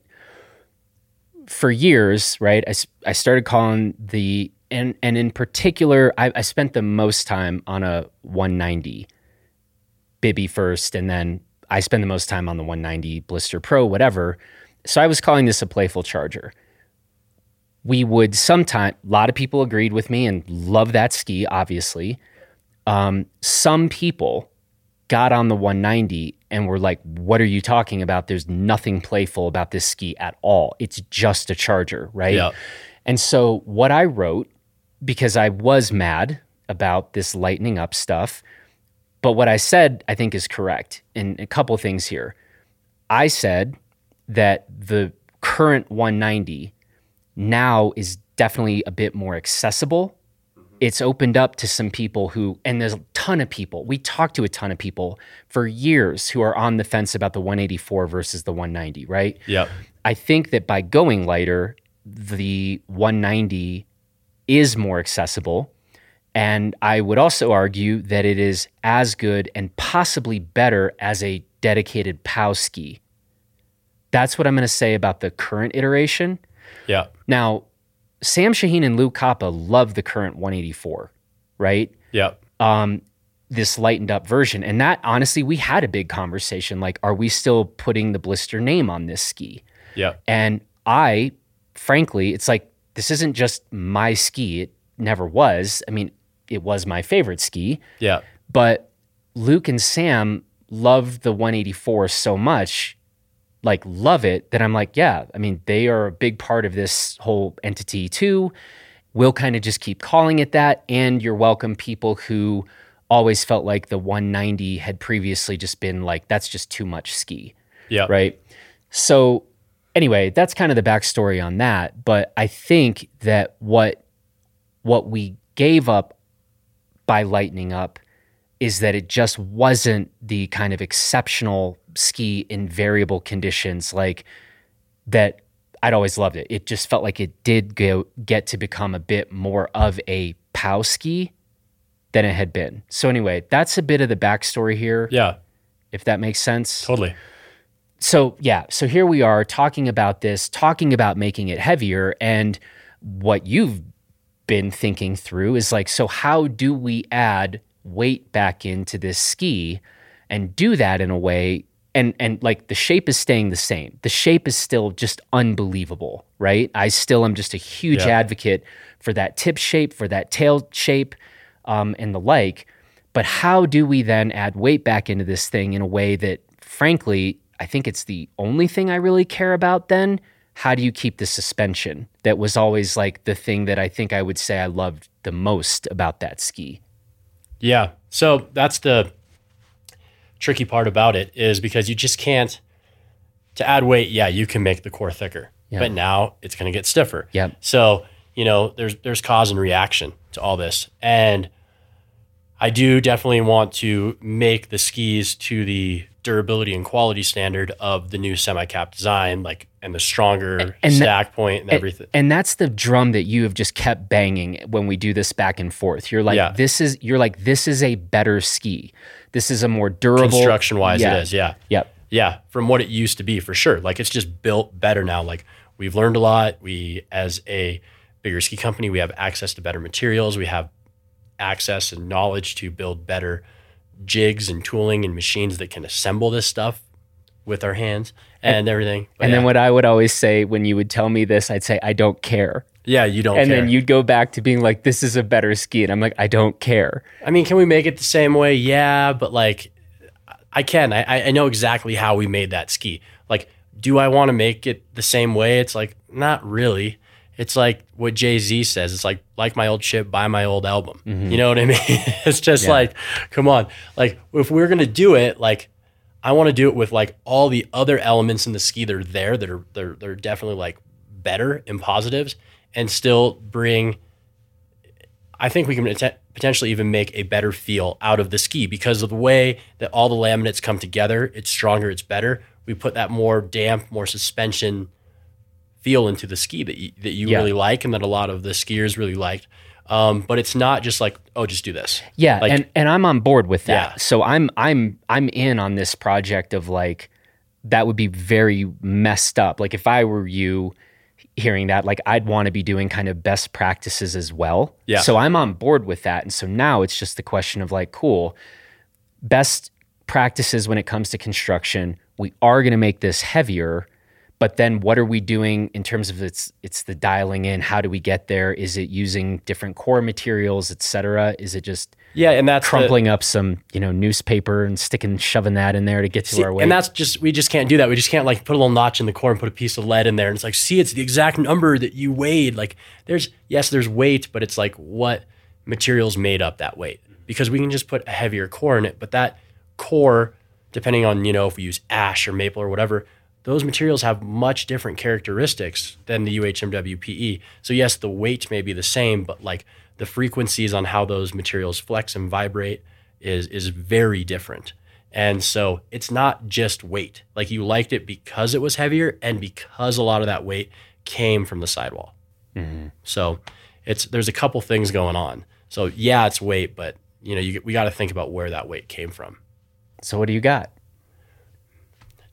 For years, right? I, I started calling the and and in particular, I, I spent the most time on a 190 Bibby first, and then I spend the most time on the 190 Blister Pro, whatever. So I was calling this a playful charger. We would sometime, a lot of people agreed with me and love that ski, obviously. Um, some people got on the 190 and were like, What are you talking about? There's nothing playful about this ski at all. It's just a charger, right? Yeah. And so, what I wrote, because I was mad about this lightening up stuff, but what I said, I think, is correct. And a couple things here. I said that the current 190 now is definitely a bit more accessible. Mm-hmm. It's opened up to some people who, and there's a ton of people. We talked to a ton of people for years who are on the fence about the 184 versus the 190, right? Yep. I think that by going lighter, the 190 is more accessible. And I would also argue that it is as good and possibly better as a dedicated POW ski. That's what I'm going to say about the current iteration. Yeah. Now, Sam Shaheen and Luke Koppa love the current 184, right? Yeah. um, this lightened up version. And that honestly, we had a big conversation like, are we still putting the blister name on this ski? Yeah. And I, frankly, it's like, this isn't just my ski. It never was. I mean, it was my favorite ski, Yeah. but Luke and Sam love the 184 so much, like, love it, that I'm like, yeah, I mean, they are a big part of this whole entity too. We'll kind of just keep calling it that. And you're welcome, people who always felt like the 190 had previously just been like, that's just too much ski Yeah. right? So, anyway, that's kind of the backstory on that. But I think that what what we gave up by lightening up is that it just wasn't the kind of exceptional ski in variable conditions like that I'd always loved it. It just felt like it did go, get to become a bit more of a pow ski than it had been. So anyway, that's a bit of the backstory here, Yeah, if that makes sense. totally. So yeah, so here we are talking about this, talking about making it heavier, and what you've been thinking through is like, so how do we add weight back into this ski and do that in a way and and like the shape is staying the same. The shape is still just unbelievable, right? I still am just a huge Yeah. advocate for that tip shape, for that tail shape, um, and the like. But how do we then add weight back into this thing in a way that, frankly, I think it's the only thing I really care about then? How do you keep the suspension? That was always like the thing that I think I would say I loved the most about that ski. Yeah. So that's the tricky part about it is because you just can't to add weight, yeah, you can make the core thicker. Yeah. But now it's going to get stiffer. Yep. So, you know, there's there's cause and reaction to all this. And I do definitely want to make the skis to the durability and quality standard of the new semi-cap design, like and the stronger And stack point and everything. And that's the drum that you have just kept banging when we do this back and forth. You're like, Yeah. this is you're like, this is a better ski. This is a more durable Construction wise, Yeah. it is. Yeah. Yep. Yeah, from what it used to be for sure. Like it's just built better now. Like we've learned a lot. We, as a bigger ski company, we have access to better materials. We have access and knowledge to build better jigs and tooling and machines that can assemble this stuff with our hands and, everything. But And yeah. then what I would always say when you would tell me this, I'd say, I don't care. Yeah, you don't and care. then you'd go back to being like, this is a better ski. And I'm like, I don't care. I mean, can we make it the same way? Yeah, but like, I can. I, I know exactly how we made that ski. Like, do I want to make it the same way? It's like not really. It's like what Jay Z says. It's like like my old shit, buy my old album. Mm-hmm. You know what I mean? it's just Yeah. like, come on. Like, if we're gonna do it, like, I want to do it with like all the other elements in the ski that are there that are they're they're definitely like better and positives, and still bring I think we can pot- potentially even make a better feel out of the ski because of the way that all the laminates come together. It's stronger, it's better. We put that more damp, more suspension feel into the ski that you, that you Yeah. really like and that a lot of the skiers really liked. Um, but it's not just like, oh, just do this. Yeah, Like- and and I'm on board with that. Yeah. So I'm I'm I'm in on this project of like that would be very messed up. Like if I were you hearing that, like I'd want to be doing kind of best practices as well. Yeah. So I'm on board with that. And so now it's just the question of like, cool, best practices when it comes to construction. We are going to make this heavier, but then what are we doing in terms of its it's the dialing in? How do we get there? Is it using different core materials, et cetera? Is it just Yeah, and that's the- crumpling up some, you know, newspaper and sticking shoving that in there to get to See, our weight? and that's just we just can't do that. We just can't like put a little notch in the core and put a piece of lead in there. And it's like, see, it's the exact number that you weighed. Like there's yes, there's weight, but it's like what materials made up that weight. Because we can just put a heavier core in it, but that core, depending on, you know, if we use ash or maple or whatever, those materials have much different characteristics than the UHMW PE. E. So yes, the weight may be the same, but like the frequencies on how those materials flex and vibrate is is very different. And so it's not just weight. Like you liked it because it was heavier and because a lot of that weight came from the sidewall. Mm-hmm. So it's there's a couple things going on. So yeah, it's weight, but you know, you, we got to think about where that weight came from. so what do you got?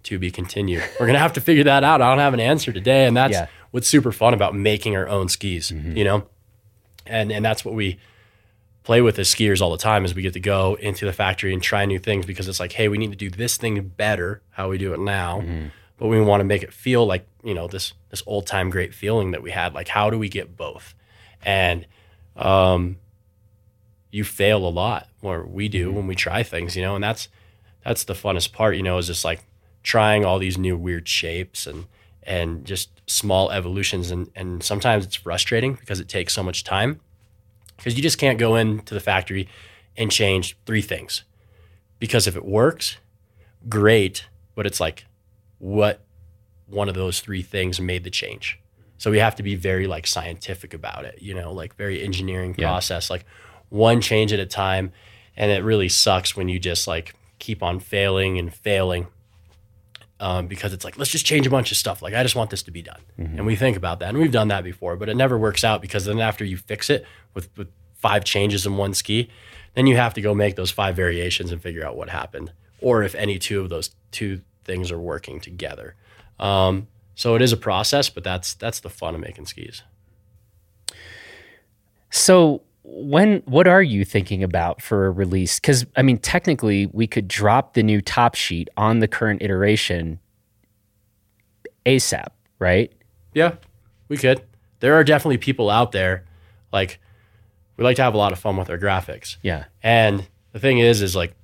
To be continued. We're gonna have to figure that out. I don't have an answer today, and that's Yeah. what's super fun about making our own skis. Mm-hmm. You know, and and that's what we play with as skiers all the time is we get to go into the factory and try new things because it's like hey we need to do this thing better how we do it now mm-hmm. but we want to make it feel like you know this this old time great feeling that we had like how do we get both and um you fail a lot or we do mm-hmm. when we try things you know and that's that's the funnest part you know is just like trying all these new weird shapes and and just small evolutions and and sometimes it's frustrating because it takes so much time because you just can't go into the factory and change three things because if it works great but it's like what one of those three things made the change so we have to be very like scientific about it you know like very engineering Yeah. process like one change at a time. And it really sucks when you just like keep on failing and failing um, because it's like, let's just change a bunch of stuff. Like, I just want this to be done. And we think about that. And we've done that before, but it never works out because then after you fix it with, with five changes in one ski, then you have to go make those five variations and figure out what happened or if any two of those two things are working together. Um, so it is a process, but that's that's the fun of making skis. So when what are you thinking about for a release? Because I mean, technically, we could drop the new top sheet on the current iteration ASAP, right? Yeah, we could. There are definitely people out there, like we like to have a lot of fun with our graphics. Yeah. And the thing is, is like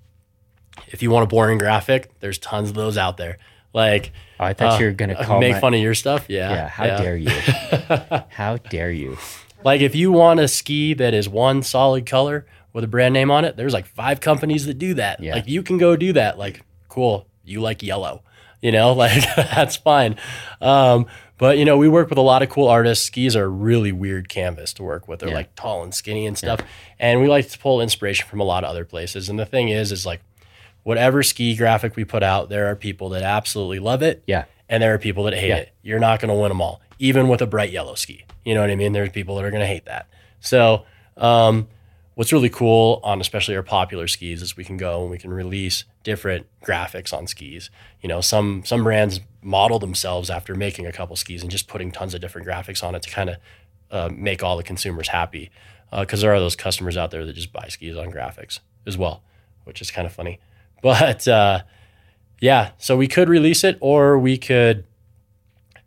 if you want a boring graphic, there's tons of those out there. Like Oh, I thought uh, you were gonna call make my- fun of your stuff. Yeah. Yeah. How dare you? how dare you? Like if you want a ski that is one solid color with a brand name on it, there's like five companies that do that. Yeah. Like you can go do that. Like cool, you like yellow, you know, like that's fine. Um, but you know, we work with a lot of cool artists. Skis are a really weird canvas to work with. They're Yeah. like tall and skinny and stuff. And we like to pull inspiration from a lot of other places. And the thing is, is like whatever ski graphic we put out, there are people that absolutely love it Yeah. and there are people that hate Yeah. it. You're not going to win them all, even with a bright yellow ski. You know what I mean? There's people that are going to hate that. So, um, what's really cool on especially our popular skis is we can go and we can release different graphics on skis. You know, some some brands model themselves after making a couple skis and just putting tons of different graphics on it to kind of uh, make all the consumers happy. Because there are those customers out there that just buy skis on graphics as well, which is kind of funny. But uh, yeah, so we could release it or we could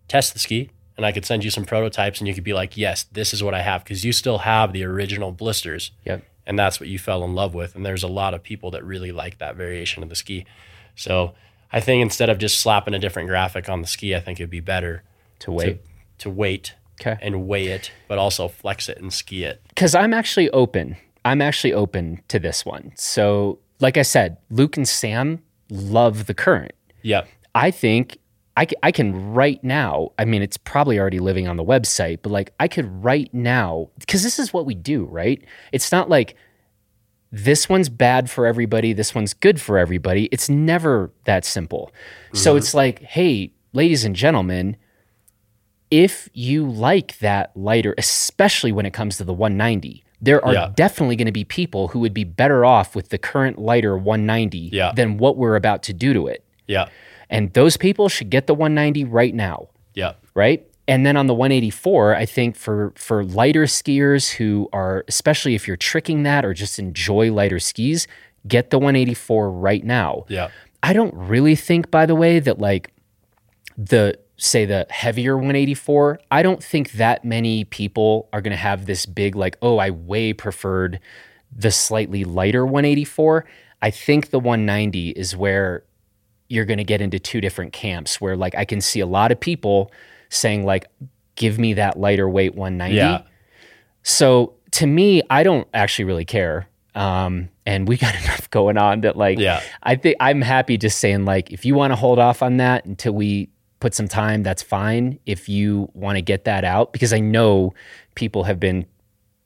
test the ski and I could send you some prototypes and you could be like, yes, this is what I have because you still have the original blisters Yep. and that's what you fell in love with. And there's a lot of people that really like that variation of the ski. So I think instead of just slapping a different graphic on the ski, I think it'd be better To wait. to, to wait Okay. and weigh it, but also flex it and ski it. because I'm actually open. I'm actually open to this one. So, like I said, Luke and Sam love the current. Yep. I think I, c- I can right now, I mean, it's probably already living on the website, but like I could right now, because this is what we do, right? It's not like this one's bad for everybody, this one's good for everybody. It's never that simple. So mm-hmm. it's like, hey, ladies and gentlemen, if you like that lighter, especially when it comes to the 190, there are Yeah. definitely going to be people who would be better off with the current lighter 190 Yeah. than what we're about to do to it. Yeah. And those people should get the 190 right now, Yeah. right? And then on the 184, I think for for lighter skiers who are especially if you're tricking that or just enjoy lighter skis, get the 184 right now. Yeah. I don't really think by the way that like the say the heavier 184, I don't think that many people are going to have this big like, "Oh, I way preferred the slightly lighter 184." I think the 190 is where you're going to get into two different camps where like I can see a lot of people saying like give me that lighter weight 190. Yeah. So to me, I don't actually really care. Um, and we got enough going on that like Yeah. I think I'm happy just saying like if you want to hold off on that until we put some time, that's fine. If you want to get that out, because I know people have been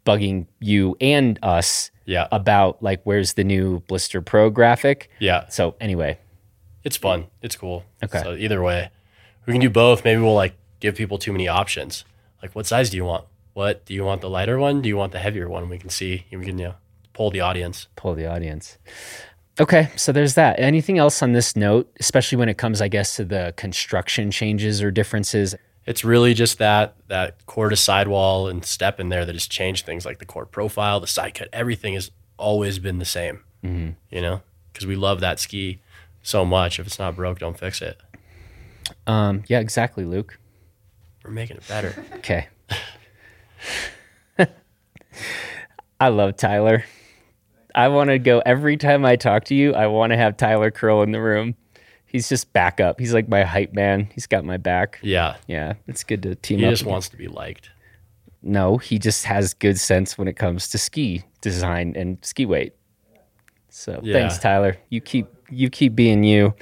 bugging you and us Yeah. about like where's the new Blister Pro graphic. Yeah. So anyway, It's fun. It's cool. Okay. So either way, we can do both. Maybe we'll like give people too many options. Like, what size do you want? What do you want? The lighter one? Do you want the heavier one? We can see. We can you know poll the audience. pull the audience. Okay, so there's that. Anything else on this note, especially when it comes, I guess, to the construction changes or differences? It's really just that that core to sidewall and step in there that has changed things like the core profile, the side cut. Everything has always been the same. Mm-hmm. You know, because we love that ski so much. If it's not broke, don't fix it. Um, yeah, exactly, Luke. We're making it better. Okay. I love Tyler. I want to go every time I talk to you. I want to have Tyler Curl in the room. He's just backup. He's like my hype man. He's got my back. yeah. Yeah, it's good to team He up. just wants to be liked. no, he just has good sense when it comes to ski design and ski weight. So Yeah. thanks, Tyler. You keep you keep being you.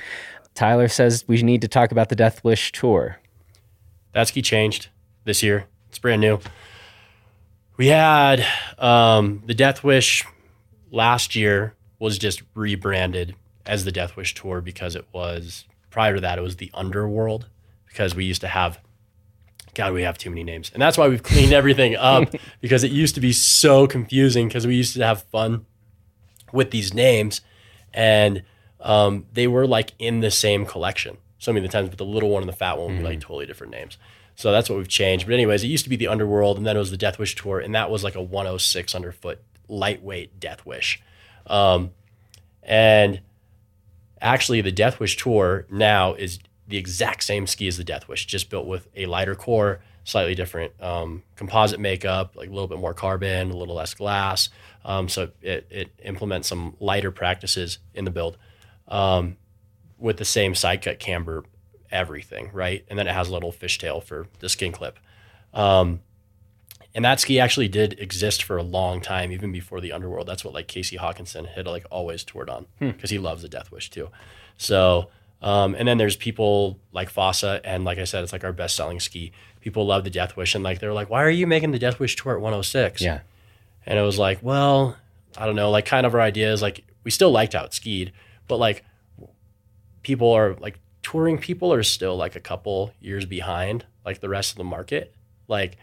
Tyler says we need to talk about the Death Wish tour. That's key changed this year. It's brand new. We had um, the Death Wish last year was just rebranded as the Death Wish Tour because it was prior to that it was the Underworld because we used to have God we have too many names and that's why we've cleaned everything up because it used to be so confusing because we used to have fun with these names and um, they were like in the same collection. So many of the times but the little one and the fat one would be like totally different names. So that's what we've changed. But anyways it used to be the Underworld and then it was the Death Wish Tour and that was like a 106 underfoot lightweight Death Wish. Um, and actually, the Death Wish Tour now is the exact same ski as the Death Wish, just built with a lighter core, slightly different um, composite makeup, like a little bit more carbon, a little less glass. Um, so it, it implements some lighter practices in the build um, with the same side cut camber, everything, right? And then it has a little fishtail for the skin clip. Um, and that ski actually did exist for a long time, even before the Underworld. That's what like Casey Hakansson had like always toured on because he loves the Death Wish too. So, um, and then there's people like Fossa, and like I said, it's like our best selling ski. People love the Death Wish, and like they're like, why are you making the Death Wish tour at 106? Yeah. And it was like, well, I don't know, like kind of our idea is like we still liked how it skied, but like people are like touring people are still like a couple years behind like the rest of the market. Like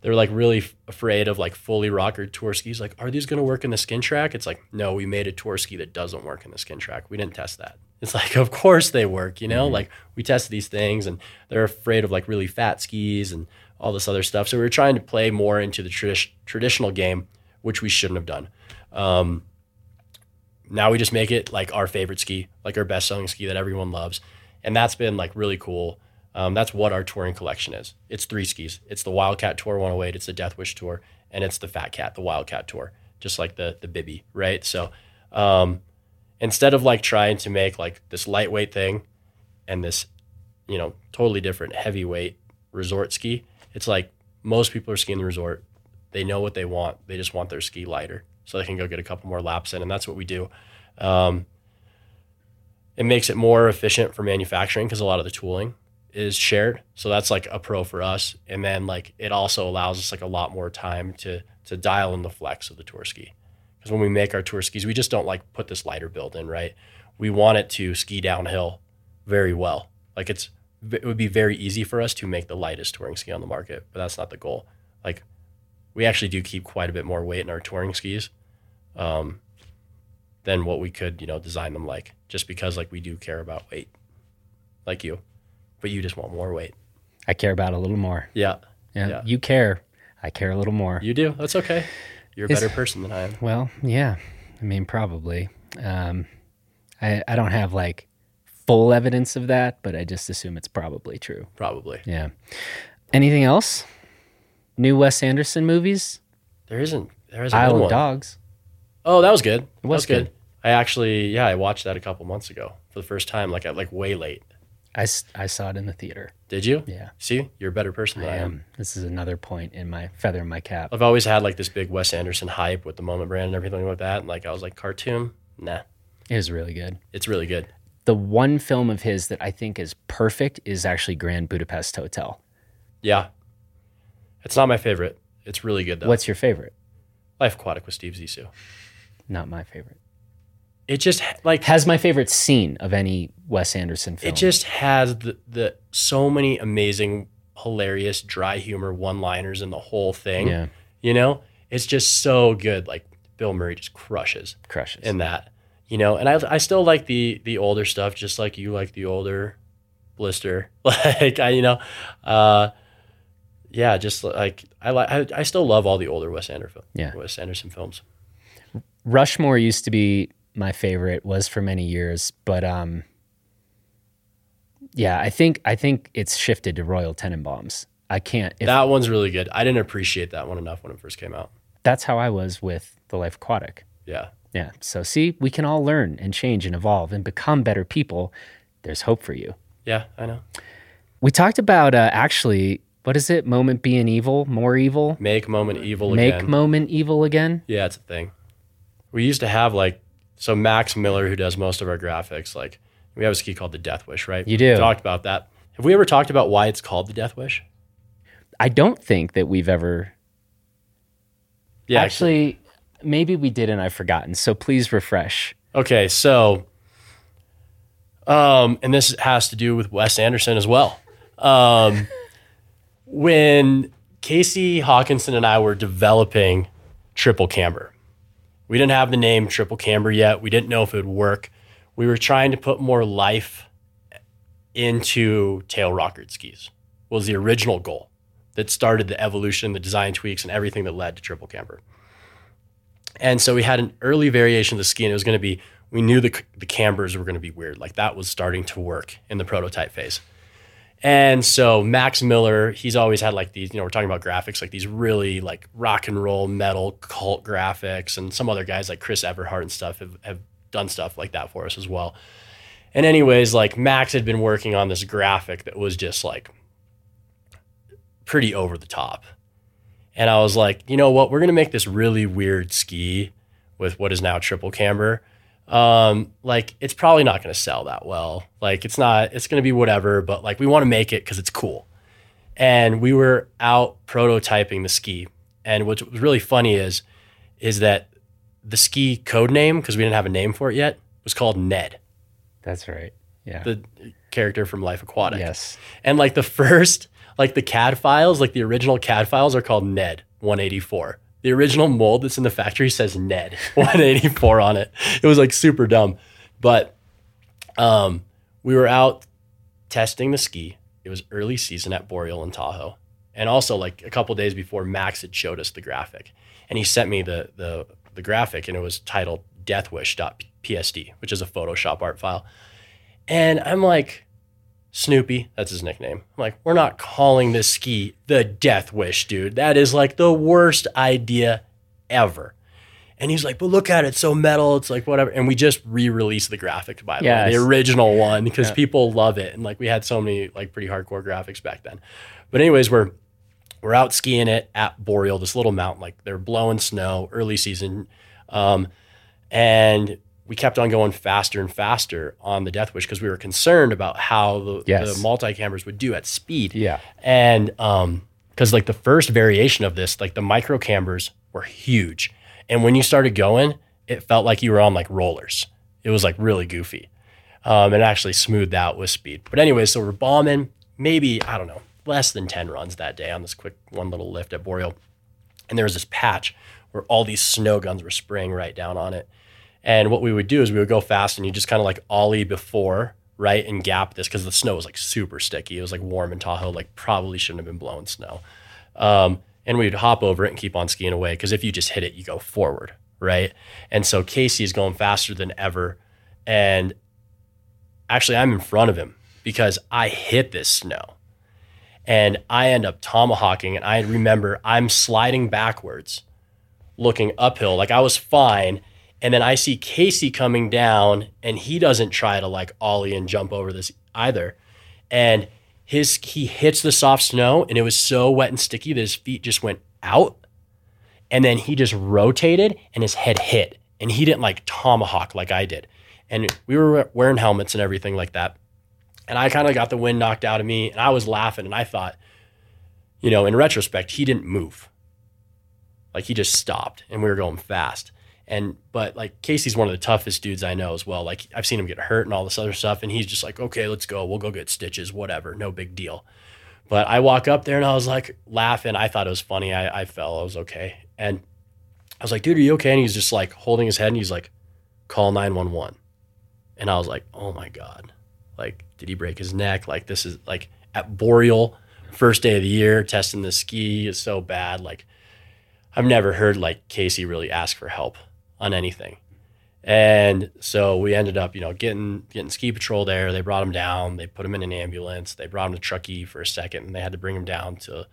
they're like really f- afraid of like fully rocker tour skis. Like, are these going to work in the skin track? It's like, no, we made a tour ski that doesn't work in the skin track. We didn't test that. It's like, of course they work, you know, like we test these things and they're afraid of like really fat skis and all this other stuff. So we were trying to play more into the tradi- traditional game, which we shouldn't have done. Um, now we just make it like our favorite ski, like our best selling ski that everyone loves. And that's been like really cool. Um, that's what our touring collection is. It's three skis. It's the Wildcat Tour 108, it's the Death Wish Tour, and it's the Fat Cat, the Wildcat Tour, just like the the Bibby, right? So um, instead of like trying to make like this lightweight thing and this, you know, totally different heavyweight resort ski, it's like most people are skiing the resort. They know what they want. They just want their ski lighter so they can go get a couple more laps in, and that's what we do. Um, it makes it more efficient for manufacturing because a lot of the tooling is shared. So that's like a pro for us. And then like it also allows us like a lot more time to to dial in the flex of the tour ski. Because when we make our tour skis, we just don't like put this lighter build in, right? We want it to ski downhill very well. Like it's it would be very easy for us to make the lightest touring ski on the market, but that's not the goal. Like we actually do keep quite a bit more weight in our touring skis um, than what we could, you know, design them like, just because like we do care about weight, like you, but you just want more weight. I care about a little more. Yeah, Yeah. Yeah. You care. I care a little more. you do. That's okay. You're a Is- better person than I am. Well, yeah. I mean, probably. Um, I, I don't have like full evidence of that, but I just assume it's probably true. Probably. Yeah. Anything else? New Wes Anderson movies? There isn't. There isn't Isle of. Dogs. Oh, that was good. It was good. I actually, yeah, I watched that a couple months ago for the first time, like at like way late. I, I saw it in the theater. Did you? Yeah. See, you're a better person I than I am. am. This is another point in my feather in my cap. I've always had like this big Wes Anderson hype with the Moment brand and everything like that. And like I was like, cartoon, nah, It was really good. it's really good. The one film of his that I think is perfect is actually Grand Budapest Hotel. Yeah, it's not my favorite. It's really good though. What's your favorite? Life Aquatic with Steve Zissou? Not my favorite. It just like Has my favorite scene of any Wes Anderson film. it just has the the so many amazing, hilarious, dry humor one liners in the whole thing. yeah, You know, it's just so good. Like Bill Murray just crushes crushes. in that. You know, and I I still like the the older stuff, just like you like the older blister. Like I, you know, uh, yeah, just like I like I, I still love all the older Wes Anderson Yeah. Wes Anderson films. Rushmore used to be my favorite, was for many years, but um, yeah, I think I think it's shifted to Royal Tenenbaums. I can't. If, that one's really good. I didn't appreciate that one enough when it first came out. that's how I was with The Life Aquatic. Yeah, Yeah. So see, we can all learn and change and evolve and become better people. There's hope for you. yeah, I know. We talked about uh, actually, what is it? Moment being evil, more evil, Make moment evil make again. moment evil again. Yeah, it's a thing. We used to have like so Max Miller, who does most of our graphics, like we have a ski called the Death Wish, right? You do. We talked about that. Have we ever talked about why it's called the Death Wish? I don't think that we've ever Yeah. Actually, maybe we did and I've forgotten. So please refresh. Okay, so um, and this has to do with Wes Anderson as well. Um, when Casey Hakansson and I were developing Triple Camber, we didn't have the name Triple Camber yet. We didn't know if it would work. We were trying to put more life into tail rockered skis. Was the original goal that started the evolution, the design tweaks, and everything that led to Triple Camber. And so we had an early variation of the ski, and it was going to be we knew the the cambers were going to be weird. Like that was starting to work in the prototype phase. And so Max Miller, he's always had like these, you know, we're talking about graphics, like these really like rock and roll metal cult graphics, and some other guys like Chris Everhart and stuff have, have done stuff like that for us as well. And anyways, like Max had been working on this graphic that was just like pretty over the top. And I was like, you know what? We're gonna make this really weird ski with what is now triple camber um, like it's probably not going to sell that well. Like it's not, it's going to be whatever, but like we want to make it because it's cool. And we were out prototyping the ski. And what was really funny is, is that the ski code name, because we didn't have a name for it yet, was called Ned. That's right. Yeah. The character from Life Aquatic. Yes. And like the first, like the CAD files, like the original CAD files are called Ned 184 the original mold that's in the factory says Ned 184 on it. It was like super dumb. But um, we were out testing the ski. It was early season at Boreal in Tahoe. And also like a couple days before Max had showed us the graphic. And he sent me the the the graphic and it was titled deathwish.psd, which is a Photoshop art file. And I'm like, Snoopy, that's his nickname. I'm like, we're not calling this ski the Death Wish, dude. That is like the worst idea ever. And he's like, but look at it, it's so metal. It's like whatever. And we just re-released the graphic, by the yes. way, the original one, because yeah. people love it. And like we had so many like pretty hardcore graphics back then. But anyways, we're we're out skiing it at Boreal, this little mountain. Like they're blowing snow, early season. Um, and we kept on going faster and faster on the Death Wish because we were concerned about how the, yes. the multi cambers would do at speed. Yeah. And um, because like the first variation of this, like the micro cambers were huge. And when you started going, it felt like you were on like rollers. It was like really goofy. Um, and actually smoothed out with speed. But anyway, so we're bombing maybe, I don't know, less than 10 runs that day on this quick one little lift at Boreal. And there was this patch where all these snow guns were spraying right down on it. And what we would do is we would go fast and you just kind of like ollie before, right, and gap this because the snow was like super sticky. It was like warm in Tahoe, like probably shouldn't have been blowing snow. Um, and we'd hop over it and keep on skiing away because if you just hit it, you go forward, right? And so Casey is going faster than ever. And actually, I'm in front of him because I hit this snow and I end up tomahawking. And I remember I'm sliding backwards, looking uphill. Like I was fine. And then I see Casey coming down and he doesn't try to like ollie and jump over this either. And his he hits the soft snow and it was so wet and sticky that his feet just went out. And then he just rotated and his head hit. And he didn't like tomahawk like I did. And we were wearing helmets and everything like that. And I kind of got the wind knocked out of me and I was laughing and I thought, you know, in retrospect, he didn't move. Like he just stopped and we were going fast. And but like Casey's one of the toughest dudes I know as well. Like I've seen him get hurt and all this other stuff, and he's just like, okay, let's go. We'll go get stitches, whatever, no big deal. But I walk up there and I was like laughing. I thought it was funny. I, I fell. I was okay. And I was like, dude, are you okay? And he's just like holding his head and he's like, call 911. And I was like, oh my God. Like, did he break his neck? Like, this is like at Boreal, first day of the year, testing the ski is so bad. Like, I've never heard like Casey really ask for help on anything. And so we ended up, you know, getting getting ski patrol there. They brought him down. They put him in an ambulance. They brought him to Truckee for a second, and they had to bring him down to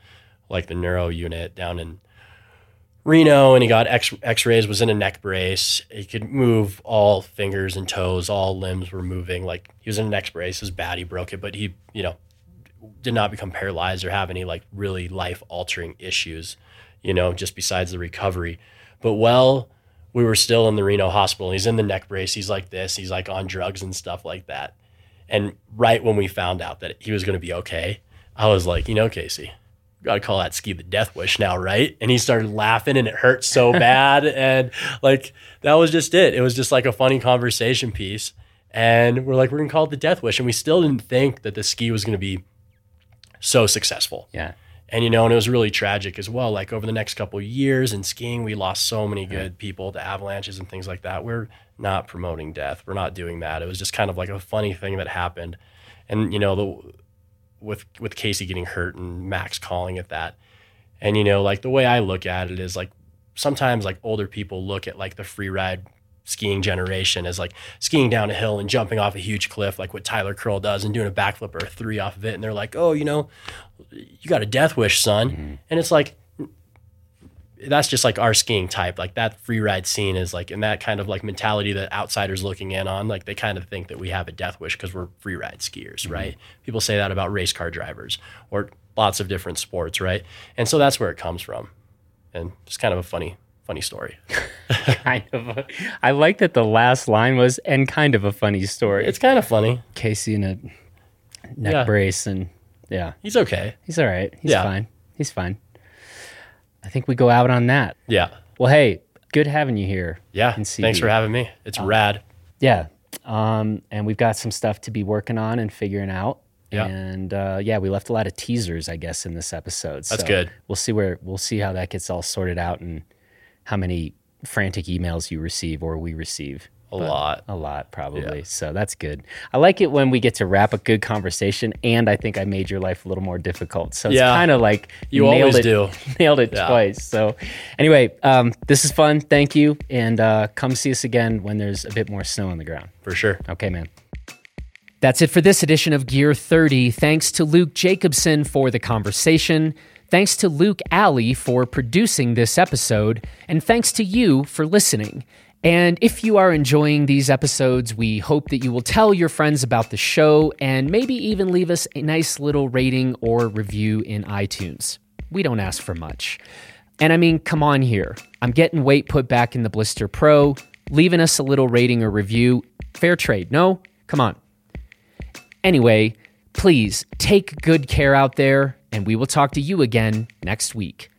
like the neuro unit down in Reno. And he got X X rays. Was in a neck brace. He could move all fingers and toes. All limbs were moving. Like he was in a neck brace. His bad. He broke it, but he, you know, did not become paralyzed or have any like really life altering issues. You know, just besides the recovery. But well we were still in the Reno hospital. He's in the neck brace. He's like this. He's like on drugs and stuff like that. And right when we found out that he was going to be okay, I was like, you know, Casey, got to call that ski the death wish now, right? And he started laughing and it hurt so bad. and like, that was just it. It was just like a funny conversation piece. And we're like, we're going to call it the death wish. And we still didn't think that the ski was going to be so successful. Yeah. And, you know, and it was really tragic as well. Like over the next couple of years in skiing, we lost so many good people to avalanches and things like that. We're not promoting death. We're not doing that. It was just kind of like a funny thing that happened. And, you know, the, with with Casey getting hurt and Max calling it that. And you know, like the way I look at it is like sometimes like older people look at like the free ride skiing generation as like skiing down a hill and jumping off a huge cliff like what Tyler Curl does and doing a backflip or a three off of it and they're like, "Oh, you know, you got a death wish, son." Mm-hmm. And it's like that's just like our skiing type. Like that free ride scene is like in that kind of like mentality that outsiders looking in on, like they kind of think that we have a death wish because we're free ride skiers, mm-hmm. right? People say that about race car drivers or lots of different sports, right? And so that's where it comes from. And it's kind of a funny, funny story. kind of. A, I like that the last line was and kind of a funny story. It's kind of funny. Casey in a neck yeah. brace and yeah. He's okay. He's all right. He's yeah. fine. He's fine. I think we go out on that. Yeah. Well, hey, good having you here. Yeah. Thanks for having me. It's uh, rad. Yeah. Um, and we've got some stuff to be working on and figuring out. Yeah. And uh, yeah, we left a lot of teasers, I guess, in this episode. That's so good. We'll see where we'll see how that gets all sorted out and how many frantic emails you receive or we receive. A lot. A lot, probably. Yeah. So that's good. I like it when we get to wrap a good conversation, and I think I made your life a little more difficult. So it's yeah. kind of like you always it, do. Nailed it yeah. twice. So anyway, um, this is fun. Thank you, and uh, come see us again when there's a bit more snow on the ground. For sure. Okay, man. That's it for this edition of Gear 30. Thanks to Luke Jacobson for the conversation. Thanks to Luke Alley for producing this episode. And thanks to you for listening. And if you are enjoying these episodes, we hope that you will tell your friends about the show and maybe even leave us a nice little rating or review in iTunes. We don't ask for much. And I mean, come on here. I'm getting weight put back in the Blister Pro, leaving us a little rating or review. Fair trade, no? Come on. Anyway, please take good care out there, and we will talk to you again next week.